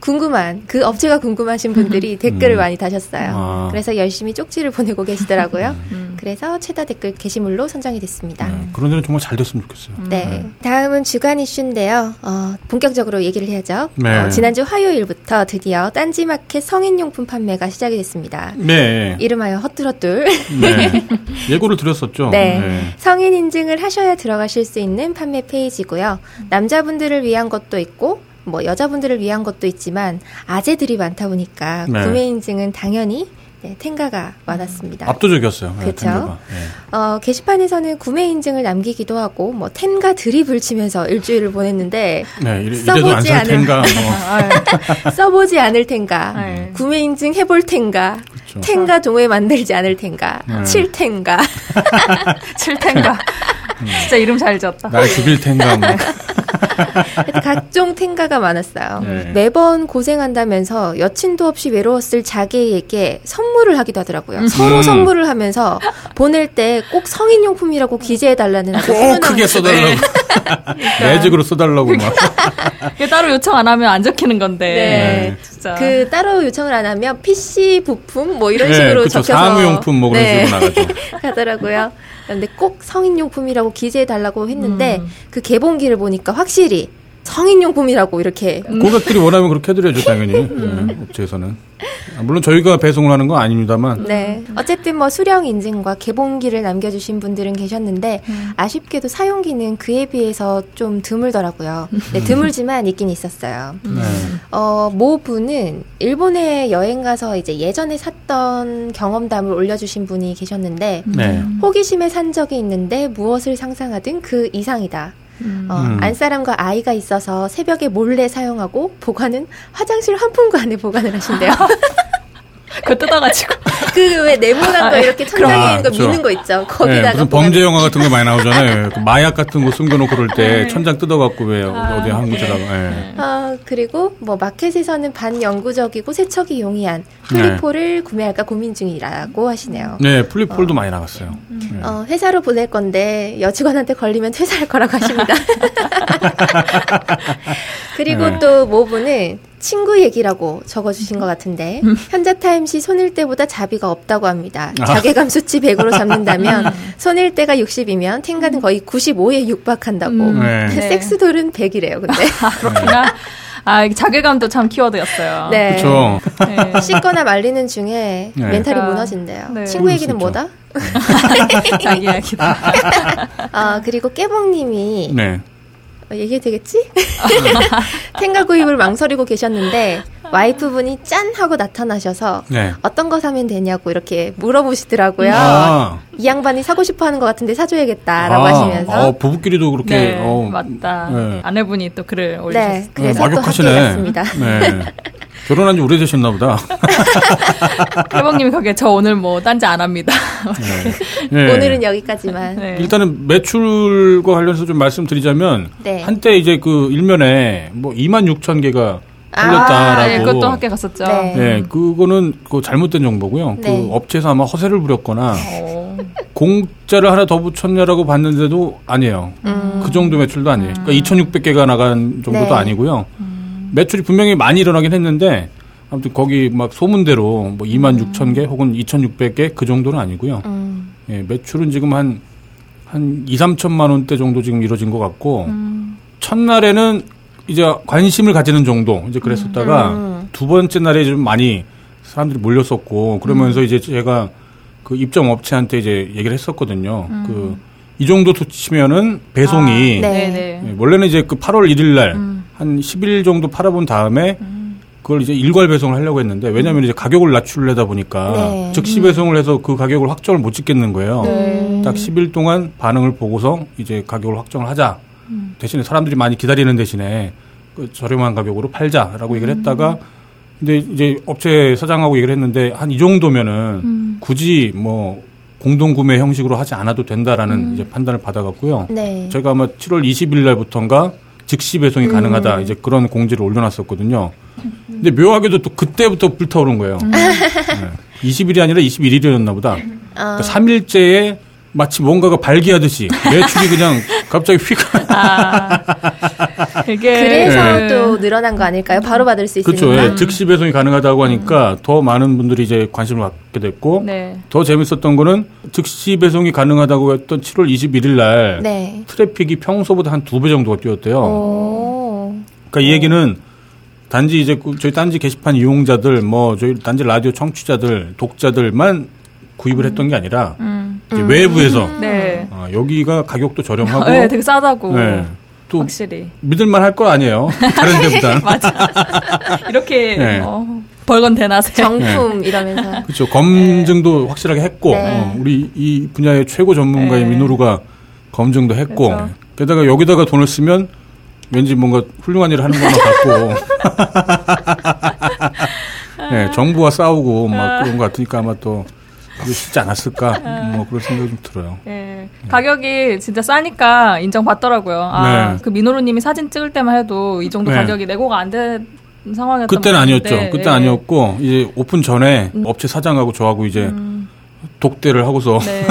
궁금한 그 업체가 궁금하신 분들이 음. 댓글을 음. 많이 다셨어요. 아. 그래서 열심히 쪽지를 *laughs* 보내고 계시더라고요. 음. 그래서 최다 댓글 게시물로 선정이 됐습니다. 네,
그런 데는 정말 잘 됐으면 좋겠어요.
네. 네. 다음은 주간 이슈인데요. 어, 본격적으로 얘기를 해야죠. 네. 어, 지난주 화요일부터 드디어 딴지마켓 성인용품 판매가 시작이 됐습니다. 네. 이름하여 헛들헛들. 네. *laughs*
예고를 드렸었죠.
네. 네. 성인 인증을 하셔야 들어가실 수 있는 판매 페이지고요. 남자분들을 위한 것도 있고 뭐 여자분들을 위한 것도 있지만 아재들이 많다 보니까 네. 구매 인증은 당연히 네, 텐가가 많았습니다.
압도적이었어요.
그렇죠. 네, 어, 게시판에서는 구매 인증을 남기기도 하고 뭐 텐가 드립을 치면서 일주일을 보냈는데
네, 이래, 써보지 않을 텐가 뭐. *laughs*
아, 써보지 않을 텐가 네. 구매 인증 해볼 텐가 그렇죠. 텐가 동호회 만들지 않을 텐가 네. 칠 텐가 *laughs*
칠 텐가 음. 진짜 이름 잘 지었다.
날 죽일 텐가 뭐. *laughs*
각종 텐가가 많았어요. 네. 매번 고생한다면서 여친도 없이 외로웠을 자기에게 선물을 하기도 하더라고요. 음. 서로 선물을 하면서 보낼 때 꼭 성인용품이라고 기재해달라는
꼭 크게 써달라고. 네. 매직으로 써달라고 막.
따로 요청 안 하면 안 적히는 건데. 네.
진짜. 그 따로 요청을 안 하면 PC 부품 뭐 이런 네, 식으로 그쵸. 적혀서
사무용품 뭐 그런 네. 식으로 나가죠. *laughs*
하더라고요. 근데 꼭 성인용품이라고 기재해 달라고 했는데 음. 그 개봉기를 보니까 확실히 성인용품이라고 이렇게
음. 고객들이 원하면 그렇게 해드려야죠 당연히 음. 네, 업체에서는 아, 물론 저희가 배송을 하는 건 아닙니다만
네 어쨌든 뭐 수령 인증과 개봉기를 남겨주신 분들은 계셨는데 음. 아쉽게도 사용기는 그에 비해서 좀 드물더라고요 네 드물지만 있긴 있었어요 네. 어모 분은 일본에 여행 가서 이제 예전에 샀던 경험담을 올려주신 분이 계셨는데 네. 호기심에 산 적이 있는데 무엇을 상상하든 그 이상이다 음. 어, 음. 안사람과 아이가 있어서 새벽에 몰래 사용하고 보관은 화장실 환풍구 안에 보관을 하신대요. *laughs*
그거 뜯어가지고. *laughs*
그 왜 네모난 거 아, 이렇게 천장에 있는 거 그렇죠. 미는 거 있죠. 거기다가. 네,
무슨 범죄 영화 같은 거 많이 나오잖아요. *laughs* 그 마약 같은 거 숨겨놓고 그럴 때 네. 천장 뜯어갖고 왜 아, 어디 한 구조라고. 네.
아, 그리고 뭐 마켓에서는 반영구적이고 세척이 용이한 플리폴을 네. 구매할까 고민 중이라고 하시네요.
네, 플리폴도 어. 많이 나갔어요.
음. 어, 회사로 보낼 건데 여직원한테 걸리면 퇴사할 거라고 하십니다. *laughs* 그리고 네. 또 모부는 친구 얘기라고 적어주신 것 같은데 음. 현자타임시 손일 때보다 자비가 없다고 합니다. 아. 자괴감 수치 100으로 잡는다면 손일 때가 60이면 탱가는 거의 95에 육박한다고. 음. 네. *laughs* 섹스돌은 100이래요. 근데
아, *laughs* 그렇구나. 아, 자괴감도 참 키워드였어요.
네. 그렇죠. 네. 씻거나 말리는 중에 네. 멘탈이 그러니까. 무너진대요. 네. 친구 얘기는 뭐다? *laughs*
자기 이야기다. *laughs*
아, 그리고 깨봉님이 네. 어, 얘기해도 되겠지? *laughs* 생각 구입을 망설이고 계셨는데 와이프분이 짠 하고 나타나셔서 네. 어떤 거 사면 되냐고 이렇게 물어보시더라고요. 아. 이 양반이 사고 싶어 하는 것 같은데 사줘야겠다라고 아. 하시면서.
아, 부부끼리도 그렇게.
네, 어. 맞다. 네. 아내분이 또 글을 네, 올리셨어요. 네,
그래서 네, 또 합격했습니다. 네.
결혼한 지 오래되셨나 보다. *laughs*
해봉님이 거기에 저 오늘 뭐 딴지 안 합니다.
네. *laughs* 네. 오늘은 여기까지만.
네. 일단은 매출과 관련해서 좀 말씀드리자면 네. 한때 이제 그 일면에 뭐 2만 6천 개가 풀렸다라고. 아, 네,
그것도 학교 갔었죠. 네.
네, 그거는 그 잘못된 정보고요. 그 네. 그 업체에서 아마 허세를 부렸거나 오. 공짜를 하나 더 붙였냐라고 봤는데도 아니에요. 음. 그 정도 매출도 아니에요. 그러니까 2,600개가 나간 정도도 네. 아니고요. 음. 매출이 분명히 많이 일어나긴 했는데 아무튼 거기 막 소문대로 뭐 2만 음. 6천 개 혹은 2,600개 그 정도는 아니고요. 음. 예, 매출은 지금 한, 한 2, 3천만 원대 정도 지금 이루어진 것 같고, 음. 첫날에는 이제 관심을 가지는 정도 이제 그랬었다가 음. 두 번째 날에 좀 많이 사람들이 몰렸었고 그러면서 음. 이제 제가 그 입점 업체한테 이제 얘기를 했었거든요. 음. 그이 정도 치면은 배송이 아, 네. 네. 예, 원래는 이제 그 8월 1일 날 한 음. 10일 정도 팔아본 다음에 음. 그걸 이제 일괄 배송을 하려고 했는데 왜냐하면 이제 가격을 낮추려다 보니까 네. 즉시 배송을 해서 그 가격을 확정을 못 짓겠는 거예요. 네. 딱 10일 동안 반응을 보고서 이제 가격을 확정을 하자. 음. 대신에 사람들이 많이 기다리는 대신에 그 저렴한 가격으로 팔자라고 얘기를 했다가 근데 이제 업체 사장하고 얘기를 했는데 한 이 정도면은 음. 굳이 뭐 공동 구매 형식으로 하지 않아도 된다라는 음. 이제 판단을 받아갔고요. 네. 저희가 아마 7월 20일 날부터인가 즉시 배송이 음. 가능하다 이제 그런 공지를 올려놨었거든요. 근데 묘하게도 또 그때부터 불타오른 거예요. 음. 네. 20일이 아니라 21일이었나 보다. 아. 그러니까 3일째에 마치 뭔가가 발기하듯이 매출이 그냥 *laughs* 갑자기 휙. 아,
그게 그래서 네. 또 늘어난 거 아닐까요? 바로 받을 수 있으니까.
그렇죠. 네. 즉시 배송이 가능하다고 하니까 음. 더 많은 분들이 이제 관심을 갖게 됐고 네. 더 재밌었던 거는 즉시 배송이 가능하다고 했던 7월 21일 날 네. 트래픽이 평소보다 한 두 배 정도가 뛰었대요. 오. 그러니까 이 얘기는 단지 이제 그 저희 딴지 게시판 이용자들 뭐 저희 딴지 라디오 청취자들 독자들만 구입을 했던 게 아니라 음. 이제 외부에서 음. 네. 아, 여기가 가격도 저렴하고
네, 되게 싸다고. 네. 또 확실히
믿을만 할 거 아니에요. *laughs* 다른 데보다.
맞아. *laughs* 이렇게 네. 어, 벌건 대나세
정품 네. 이러면서.
그렇죠. 검증도 네. 확실하게 했고 네. 어, 우리 이 분야의 최고 전문가인 네. 민호루가 검증도 했고 그렇죠. 게다가 여기다가 돈을 쓰면 왠지 뭔가 훌륭한 일을 하는 것만 같고 *laughs* 네, 정부와 싸우고 막 그런 것 같으니까 아마 또 쉽지 않았을까 뭐 그런 생각이 좀 들어요.
네. 가격이 진짜 싸니까 인정받더라고요. 아, 네. 그 민호루님이 사진 찍을 때만 해도 이 정도 네. 가격이 내고가 안 된 상황이었던
그때는 아니었죠. 그때 는 아니었고 이제 오픈 전에 음. 업체 사장하고 저하고 이제 음. 독대를 하고서
네.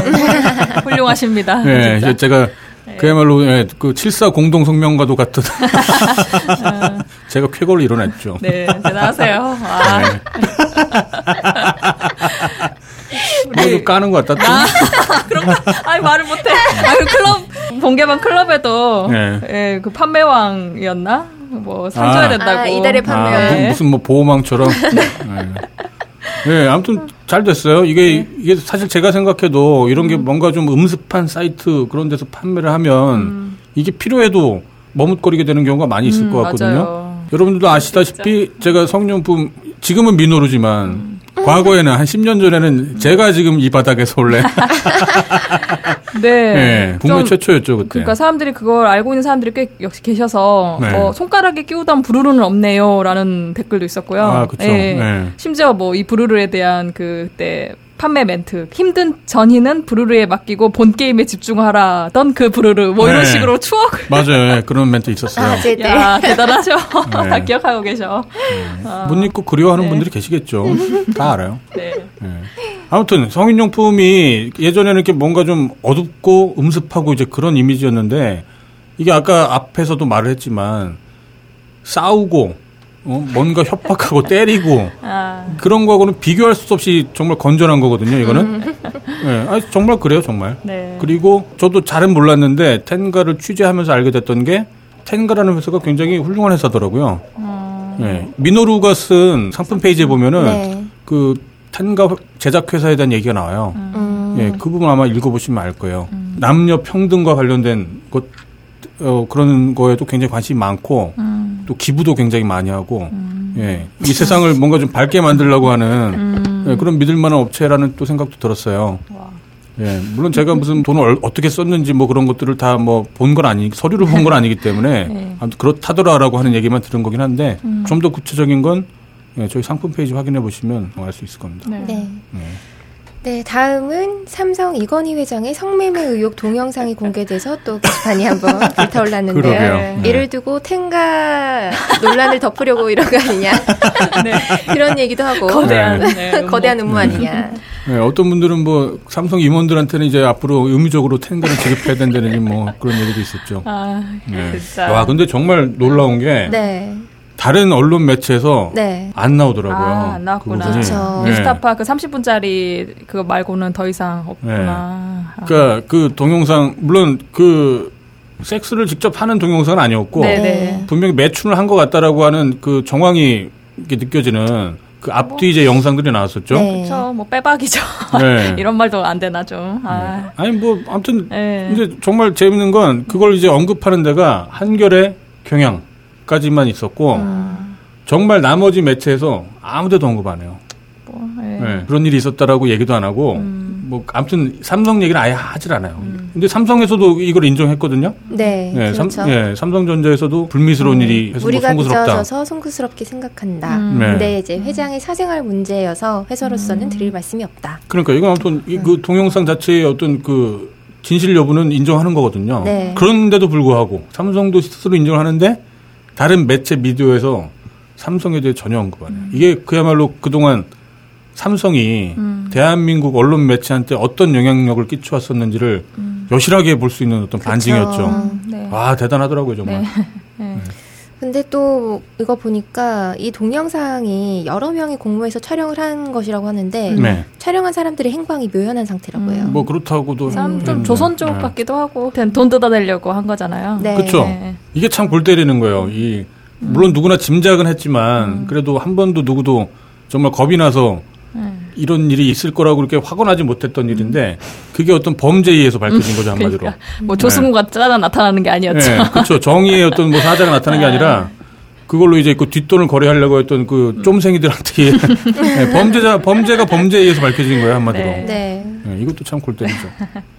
*laughs* 훌륭하십니다.
네, 이제 제가 네. 그야말로 예, 그 칠사 공동 성명과도 같은 *laughs* *laughs* 제가 쾌거를 이뤄냈죠.
네, 대단하세요. 아. 네.
너도 까는 것 같다. 아, *laughs*
그런 거, 아니, 말을 못해. 아, 그 클럽, 본개방 클럽에도, 네. 예, 그 판매왕이었나? 뭐, 상 줘야 아. 된다고. 아,
이달의 판매왕. 아,
네. 무슨 뭐 보호망처럼. 네. 네, 아무튼 잘 됐어요. 이게, 네. 이게 사실 제가 생각해도 이런 게 음. 뭔가 좀 음습한 사이트 그런 데서 판매를 하면 음. 이게 필요해도 머뭇거리게 되는 경우가 많이 있을 음, 것 같거든요. 맞아요. 여러분들도 아시다시피 진짜. 제가 성년품 지금은 음. 과거에는 한 10년 전에는 제가 지금 이 바닥에서 원래 *laughs* 네. 네. 국내 최초였죠 그때.
그러니까 사람들이 그걸 알고 있는 사람들이 꽤 역시 계셔서 네. 어, 손가락에 끼우던 부르르는 없네요라는 댓글도 있었고요. 아, 그렇죠. 네. 네. 심지어 뭐 이 부르르에 대한 그때 판매 멘트. 힘든 전희는 부르르에 맡기고 본 게임에 집중하라던 그 부르르. 뭐 이런 네. 식으로 추억을.
맞아요. 네, 그런 멘트 있었어요. 아,
네, 야, 대단하죠. *laughs* 네. 다 기억하고 계셔.
네. 아. 못 읽고 그리워하는 네. 분들이 계시겠죠. 다 알아요. 네. 네. 아무튼 성인용품이 예전에는 이렇게 뭔가 좀 어둡고 음습하고 이제 그런 이미지였는데 이게 아까 앞에서도 말을 했지만 싸우고 어, 뭔가 협박하고 때리고 아. 그런 거하고는 비교할 수 없이 정말 건전한 거거든요. 이거는. 음. 네, 아니, 정말 그래요, 정말. 네. 그리고 저도 잘은 몰랐는데 텐가를 취재하면서 알게 됐던 게 텐가라는 회사가 굉장히 훌륭한 회사더라고요. 음. 네, 미노루가 쓴 상품 페이지에 보면은 네. 그 텐가 제작 회사에 대한 얘기가 나와요. 음. 예, 그 부분 아마 읽어보시면 알 거예요. 음. 남녀 평등과 관련된 것 어, 그런 거에도 굉장히 관심이 많고 음. 또 기부도 굉장히 많이 하고 음. 예, 이 세상을 뭔가 좀 밝게 만들려고 하는 음. 예, 그런 믿을 만한 업체라는 또 생각도 들었어요. 와. 예, 물론 제가 무슨 돈을 어떻게 썼는지 뭐 그런 것들을 다 뭐 본 건 아니, 서류를 본 건 아니기 때문에 *laughs* 네. 아무튼 그렇다더라라고 하는 얘기만 들은 거긴 한데 음. 좀더 구체적인 건 예, 저희 상품 페이지 확인해 보시면 알 수 있을 겁니다. 네. 네.
네. 네, 다음은 삼성 이건희 회장의 성매매 의혹 동영상이 공개돼서 또 게시판이 한번 *laughs* 불타올랐는데요. 네. 이를 두고 텐가 논란을 덮으려고 *laughs* 이런 거 아니냐. 네. 그런 얘기도 하고.
거대한, 네.
네 *laughs* 거대한 음모 아니냐.
네, 어떤 분들은 뭐 삼성 임원들한테는 이제 앞으로 의무적으로 텐가를 지급해야 된다는 뭐 그런 얘기도 있었죠. 아,
네. 진짜.
와, 근데 정말 놀라운 게. 네. 다른 언론 매체에서 네. 안 나오더라고요. 아,
안 나왔구나. 그 그렇죠. 네. 스타파 그 30분짜리 그거 말고는 더 이상 없구나.
네. 그러니까 그 동영상 물론 그 섹스를 직접 하는 동영상은 아니었고 네네. 네. 분명히 매춘을 한 것 같다라고 하는 그 정황이 느껴지는 그 앞뒤 이제 영상들이 나왔었죠.
네. 그렇죠. 뭐 빼박이죠. 네. *laughs* 이런 말도 안 되나 좀. 아.
네. 아니 뭐 아무튼 네. 근데 정말 재밌는 건 그걸 이제 언급하는 데가 한결의 경향 까지만 있었고 음. 정말 나머지 매체에서 아무데도 언급 안 해요. 뭐, 네. 네. 그런 일이 있었다라고 얘기도 안 하고 음. 뭐 아무튼 삼성 얘기를 아예 하질 않아요. 음. 근데 삼성에서도 이걸 인정했거든요.
네, 네 그렇죠.
삼, 예, 삼성전자에서도 불미스러운 음. 일이 해서
우리가
뭐 송구스럽다.
빚어져서 송구스럽게 생각한다. 음. 네. 근데 이제 회장의 사생활 문제여서 회사로서는 음. 드릴 말씀이 없다.
그러니까 이건 아무튼 이, 그 동영상 자체의 어떤 그 진실 여부는 인정하는 거거든요. 네. 그런데도 불구하고 삼성도 스스로 인정을 하는데 다른 매체 미디어에서 삼성에 대해 전혀 언급 안 해요. 음. 이게 그야말로 그동안 삼성이 음. 대한민국 언론 매체한테 어떤 영향력을 끼쳐왔었는지를 음. 여실하게 볼 수 있는 어떤 그쵸. 반증이었죠. 음, 네. 아 대단하더라고요 정말. 네. *laughs* 네.
근데 또 이거 보니까 이 동영상이 여러 명이 공모해서 촬영을 한 것이라고 하는데 네. 촬영한 사람들의 행방이 묘연한 상태라고요.
음. 뭐 그렇다고도
좀 음. 조선 쪽 네. 같기도 하고 그냥 돈 뜯어내려고 한 거잖아요.
네. 그렇죠. 이게 참 골 때리는 거예요. 이 물론 누구나 짐작은 했지만 음. 그래도 한 번도 누구도 정말 겁이 나서 이런 일이 있을 거라고 그렇게 확언하지 못했던 일인데 그게 어떤 범죄에 의해서 밝혀진 거죠 한마디로. 그러니까
뭐 조승우가 네. 짜다 나타나는 게 아니었죠. 네,
그렇죠. 정의의 어떤 뭐 사자가 나타나는 게 네. 아니라 그걸로 이제 그 뒷돈을 거래하려고 했던 그 음. 쫌생이들한테 *laughs* 네, 범죄자 범죄가 범죄에 의해서 밝혀진 거예요 한마디로. 네. 네. 이것도 참 골때리죠. *laughs*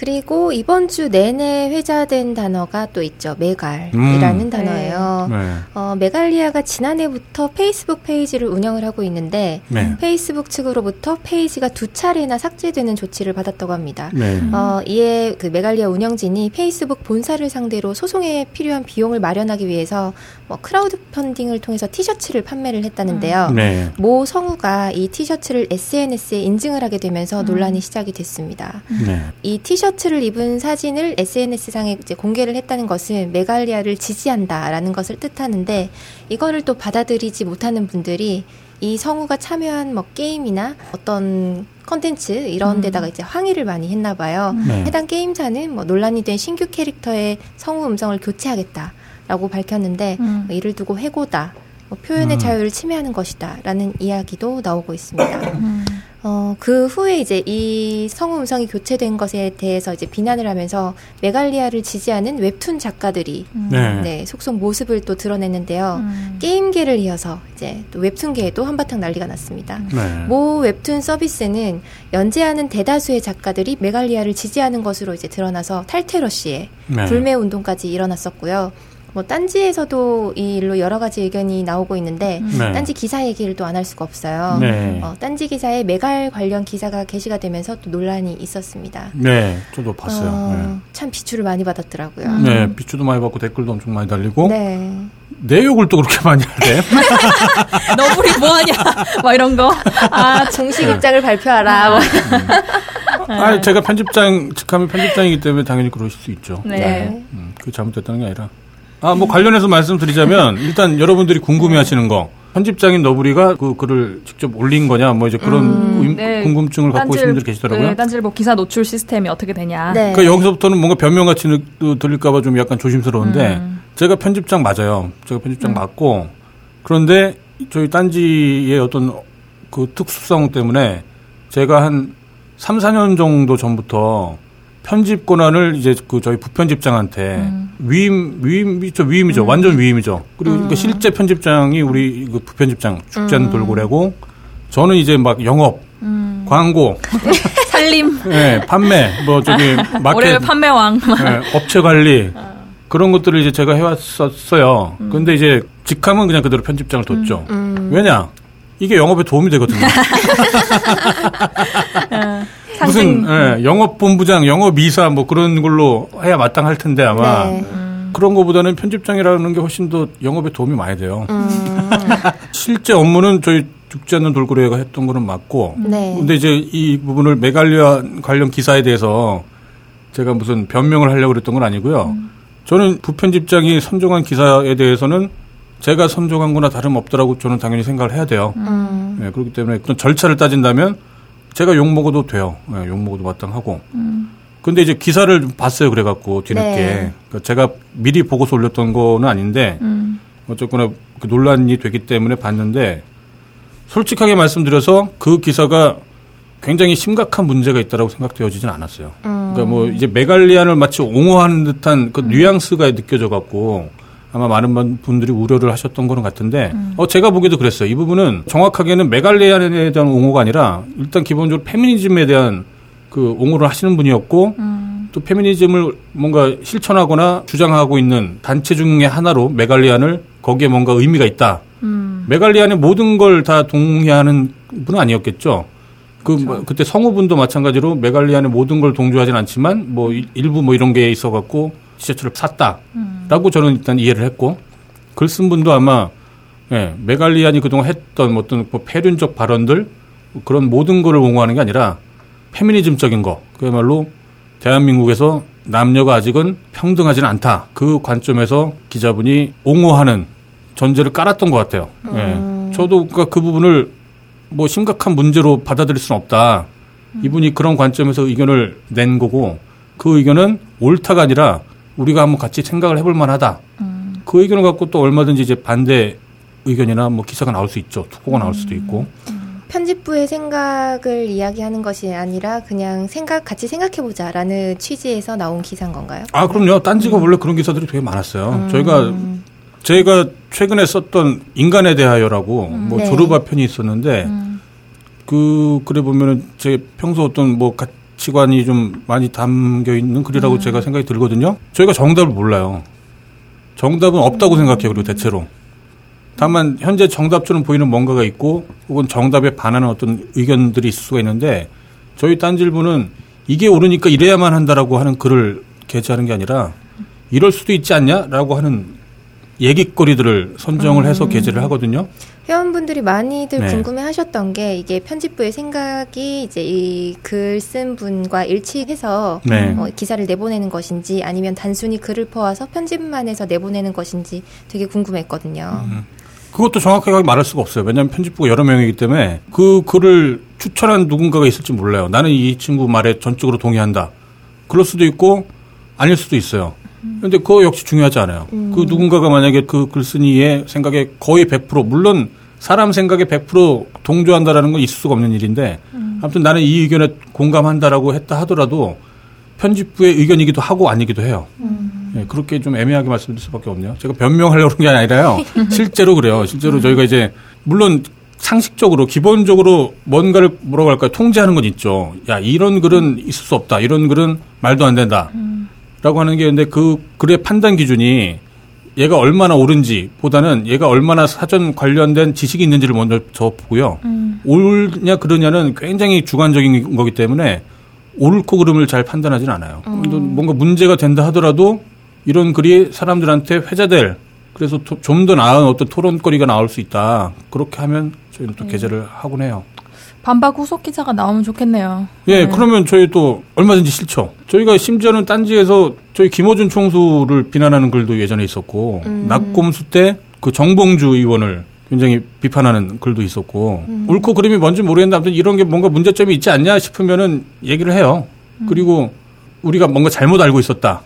그리고 이번 주 내내 회자된 단어가 또 있죠. 메갈이라는 음. 단어예요. 네. 네. 어, 메갈리아가 지난해부터 페이스북 페이지를 운영을 하고 있는데 네. 페이스북 측으로부터 페이지가 두 차례나 삭제되는 조치를 받았다고 합니다. 네. 어, 이에 그 메갈리아 운영진이 페이스북 본사를 상대로 소송에 필요한 비용을 마련하기 위해서 뭐 크라우드 펀딩을 통해서 티셔츠를 판매를 했다는데요. 음. 네. 모 성우가 이 티셔츠를 SNS에 인증을 하게 되면서 음. 논란이 시작이 됐습니다. 네. 이 티셔츠 티셔츠를 입은 사진을 SNS상에 이제 공개를 했다는 것은 메갈리아를 지지한다라는 것을 뜻하는데 이거를 또 받아들이지 못하는 분들이 이 성우가 참여한 뭐 게임이나 어떤 컨텐츠 이런 음. 데다가 이제 항의를 많이 했나 봐요. 네. 해당 게임사는 뭐 논란이 된 신규 캐릭터의 성우 음성을 교체하겠다라고 밝혔는데 음. 뭐 이를 두고 해고다. 뭐 표현의 음. 자유를 침해하는 것이다라는 이야기도 나오고 있습니다. 음. 어, 그 후에 이제 이 성우 음성이 교체된 것에 대해서 이제 비난을 하면서 메갈리아를 지지하는 웹툰 작가들이 음. 네. 네, 속속 모습을 또 드러냈는데요. 음. 게임계를 이어서 이제 또 웹툰계에도 한바탕 난리가 났습니다. 음. 네. 모 웹툰 서비스는 연재하는 대다수의 작가들이 메갈리아를 지지하는 것으로 이제 드러나서 탈테러시에 네. 불매 운동까지 일어났었고요. 뭐 딴지에서도 이 일로 여러 가지 의견이 나오고 있는데 음. 네. 딴지 기사 얘기를 또 안 할 수가 없어요. 네. 어, 딴지 기사에 메갈 관련 기사가 게시가 되면서 또 논란이 있었습니다.
네, 저도 봤어요. 어, 네.
참 비추를 많이 받았더라고요.
음. 네, 비추도 많이 받고 댓글도 엄청 많이 달리고. 네. 내 욕을 또 그렇게 많이 하대. *laughs*
너구리 뭐하냐? 막 이런 거.
아, 정식 입장을 발표하라. 음.
아, 제가 편집장, 직하면 편집장이기 때문에 당연히 그러실 수 있죠. 네. 네. 음, 그 잘못됐다는 게 아니라. 아, 뭐 관련해서 말씀드리자면 일단 여러분들이 궁금해하시는 거. 편집장인 너브리가 그 글을 직접 올린 거냐 뭐 이제 그런 음, 네. 궁금증을 갖고 계신 분들 계시더라고요. 네,
딴지일보 기사 노출 시스템이 어떻게 되냐.
네. 그러니까 여기서부터는 뭔가 변명같이 들릴까봐 좀 약간 조심스러운데 음. 제가 편집장 맞아요. 제가 편집장 음. 맞고 그런데 저희 딴지의 어떤 그 특수성 때문에 제가 한 3, 4년 정도 전부터 편집 권한을 이제 그 저희 부편집장한테 음. 위임 위임이죠 위임이죠 음. 완전 위임이죠 그리고 그러니까 음. 실제 편집장이 우리 그 부편집장 축전 음. 돌고래고 저는 이제 막 영업 음. 광고 *laughs*
살림
네 판매 뭐 저기
마켓 판매왕
네, 업체 관리 *laughs* 어. 그런 것들을 이제 제가 해왔었어요 음. 근데 이제 직함은 그냥 그대로 편집장을 뒀죠 왜냐 이게 영업에 도움이 되거든요. *laughs* 어. 무슨 예, 영업본부장, 영업이사 뭐 그런 걸로 해야 마땅할 텐데 아마 네. 음. 그런 것보다는 편집장이라는 게 훨씬 더 영업에 도움이 많이 돼요. 음. *laughs* 실제 업무는 저희 죽지 않는 돌고래가 했던 거는 맞고, 네. 근데 이제 이 부분을 메갈리아 관련 기사에 대해서 제가 무슨 변명을 하려고 그랬던 건 아니고요. 음. 저는 부편집장이 선정한 기사에 대해서는 제가 선정한 거나 다름없더라고 저는 당연히 생각을 해야 돼요. 음. 네, 그렇기 때문에 어떤 절차를 따진다면 제가 욕 먹어도 돼요. 네, 욕 먹어도 마땅하고. 음. 근데 이제 기사를 봤어요. 그래갖고 뒤늦게 네. 그러니까 제가 미리 보고서 올렸던 거는 아닌데 음. 어쨌거나 그 논란이 되기 때문에 봤는데 솔직하게 말씀드려서 그 기사가 굉장히 심각한 문제가 있다라고 생각되어지진 않았어요. 음. 그러니까 뭐 이제 메갈리안을 마치 옹호하는 듯한 그 음. 뉘앙스가 느껴져 갖고 아마 많은 분들이 우려를 하셨던 거는 같은데 음. 어 제가 보기에도 그랬어요. 이 부분은 정확하게는 메갈리안에 대한 옹호가 아니라 일단 기본적으로 페미니즘에 대한 그 옹호를 하시는 분이었고 음. 또 페미니즘을 뭔가 실천하거나 주장하고 있는 단체 중의 하나로 메갈리안을 거기에 뭔가 의미가 있다. 음. 메갈리안의 모든 걸 다 동의하는 분은 아니었겠죠. 그 그렇죠. 뭐, 그때 성우분도 마찬가지로 메갈리안의 모든 걸 동조하진 않지만 뭐 일부 뭐 이런 게 있어 갖고 지하철을 샀다 라고 음. 저는 일단 이해를 했고 글 쓴 분도 아마 예, 메갈리안이 그동안 했던 어떤 뭐 폐륜적 발언들 그런 모든 거를 옹호하는 게 아니라 페미니즘적인 거 그야말로 대한민국에서 남녀가 아직은 평등하지는 않다 그 관점에서 기자분이 옹호하는 전제를 깔았던 것 같아요. 예. 음. 저도 그러니까 그 부분을 뭐 심각한 문제로 받아들일 수는 없다. 음. 이분이 그런 관점에서 의견을 낸 거고 그 의견은 옳다가 아니라 우리가 한번 같이 생각을 해볼 만하다. 음. 그 의견을 갖고 또 얼마든지 이제 반대 의견이나 뭐 기사가 나올 수 있죠. 투고가 나올 수도 있고.
음. 편집부의 생각을 이야기하는 것이 아니라 그냥 생각 같이 생각해 보자라는 취지에서 나온 기사인 건가요?
아 그럼요. 딴지가 음. 원래 그런 기사들이 되게 많았어요. 음. 저희가 저희가 최근에 썼던 인간에 대하여라고 음. 뭐 네. 조르바 편이 있었는데 음. 그 글에 보면은 제 평소 어떤 뭐 가치관이 좀 많이 담겨 있는 글이라고 음. 제가 생각이 들거든요. 저희가 정답을 몰라요. 정답은 없다고 음. 생각해요. 그리고 대체로. 다만 현재 정답처럼 보이는 뭔가가 있고 혹은 정답에 반하는 어떤 의견들이 있을 수가 있는데 저희 딴질부는 이게 옳으니까 이래야만 한다라고 하는 글을 게재하는 게 아니라 이럴 수도 있지 않냐라고 하는 얘기거리들을 선정을 해서 음. 게재를 하거든요.
회원분들이 많이들 네. 궁금해하셨던 게 이게 편집부의 생각이 이제 이 글 쓴 분과 일치해서 네. 어, 기사를 내보내는 것인지 아니면 단순히 글을 퍼와서 편집만 해서 내보내는 것인지 되게 궁금했거든요. 음.
그것도 정확하게 말할 수가 없어요. 왜냐하면 편집부가 여러 명이기 때문에 그 글을 추천한 누군가가 있을지 몰라요. 나는 이 친구 말에 전적으로 동의한다. 그럴 수도 있고 아닐 수도 있어요. 그런데 그거 역시 중요하지 않아요. 음. 그 누군가가 만약에 그 글쓴이의 생각에 거의 100% 물론 사람 생각에 100% 동조한다라는 건 있을 수가 없는 일인데 음. 아무튼 나는 이 의견에 공감한다라고 했다 하더라도 편집부의 의견이기도 하고 아니기도 해요. 음. 네, 그렇게 좀 애매하게 말씀드릴 수밖에 없네요. 제가 변명하려고 그런 게 아니라요. *laughs* 실제로 그래요. 실제로 음. 저희가 이제 물론 상식적으로 기본적으로 뭔가를 뭐라고 할까요? 통제하는 건 있죠. 야 이런 글은 있을 수 없다. 이런 글은 말도 안 된다. 음. 라고 하는 게 있는데 그 글의 판단 기준이 얘가 얼마나 옳은지 보다는 얘가 얼마나 사전 관련된 지식이 있는지를 먼저 저 보고요. 음. 옳냐 그러냐는 굉장히 주관적인 거기 때문에 옳고 그름을 잘 판단하지는 않아요. 음. 뭔가 문제가 된다 하더라도 이런 글이 사람들한테 회자될 그래서 좀 더 나은 어떤 토론거리가 나올 수 있다. 그렇게 하면 저희는 또 음. 게재를 하곤 해요.
반박 후속 기사가 나오면 좋겠네요.
예, 네. 그러면 저희 또 얼마든지 싫죠. 저희가 심지어는 딴지에서 저희 김호준 총수를 비난하는 글도 예전에 있었고 음. 낙곰수 때 그 정봉주 의원을 굉장히 비판하는 글도 있었고 음. 옳고 그름이 뭔지 모르겠는데 아무튼 이런 게 뭔가 문제점이 있지 않냐 싶으면은 얘기를 해요. 음. 그리고 우리가 뭔가 잘못 알고 있었다.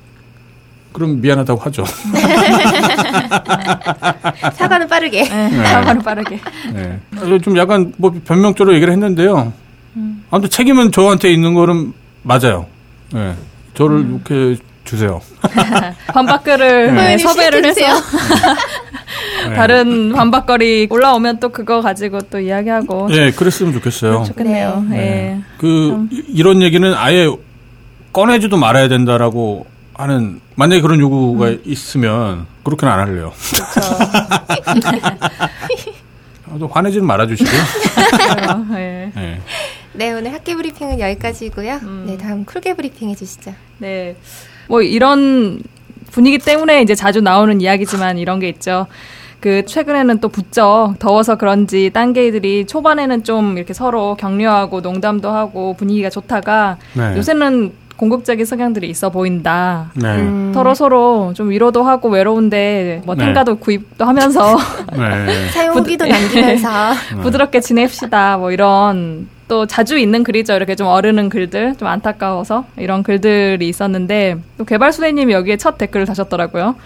그럼 미안하다고 하죠. *laughs* *laughs*
사과는 빠르게. 네,
네. 사과는 빠르게. 네.
좀 약간 뭐 변명적으로 얘기를 했는데요. 음. 아무튼 책임은 저한테 있는 거는 맞아요. 네. 저를 음. 이렇게 주세요. *laughs*
반박글을 네. 섭외를 해서 *laughs* 네. 다른 반박거리 올라오면 또 그거 가지고 또 이야기하고.
네, 그랬으면 좋겠어요.
좋겠네요. 네. 네.
그 음. 이런 얘기는 아예 꺼내지도 말아야 된다라고 하는 만약에 그런 요구가 음. 있으면 그렇게는 안 할래요. 그렇죠. 화내지는 말아주시고요.
네. *laughs* 네. 네. 오늘 학계 브리핑은 여기까지고요. 음. 네, 다음 쿨게 브리핑 해주시죠.
네, 뭐 이런 분위기 때문에 이제 자주 나오는 이야기지만 이런 게 있죠. 그 최근에는 또 부쩍 더워서 그런지 딴 게이들이 초반에는 좀 이렇게 서로 격려하고 농담도 하고 분위기가 좋다가 네. 요새는 공격적인 성향들이 있어 보인다. 네. 음. 서로 서로 좀 위로도 하고 외로운데 뭐 네. 탱가도 구입도 하면서 *laughs*
네. 사용 후기도 남기면서 *laughs*
부드럽게 지냅시다. 뭐 이런 또또 자주 있는 글이죠. 이렇게 좀 어르는 글들, 좀 안타까워서 이런 글들이 있었는데 또 개발소대님이 여기에 첫 댓글을 다셨더라고요.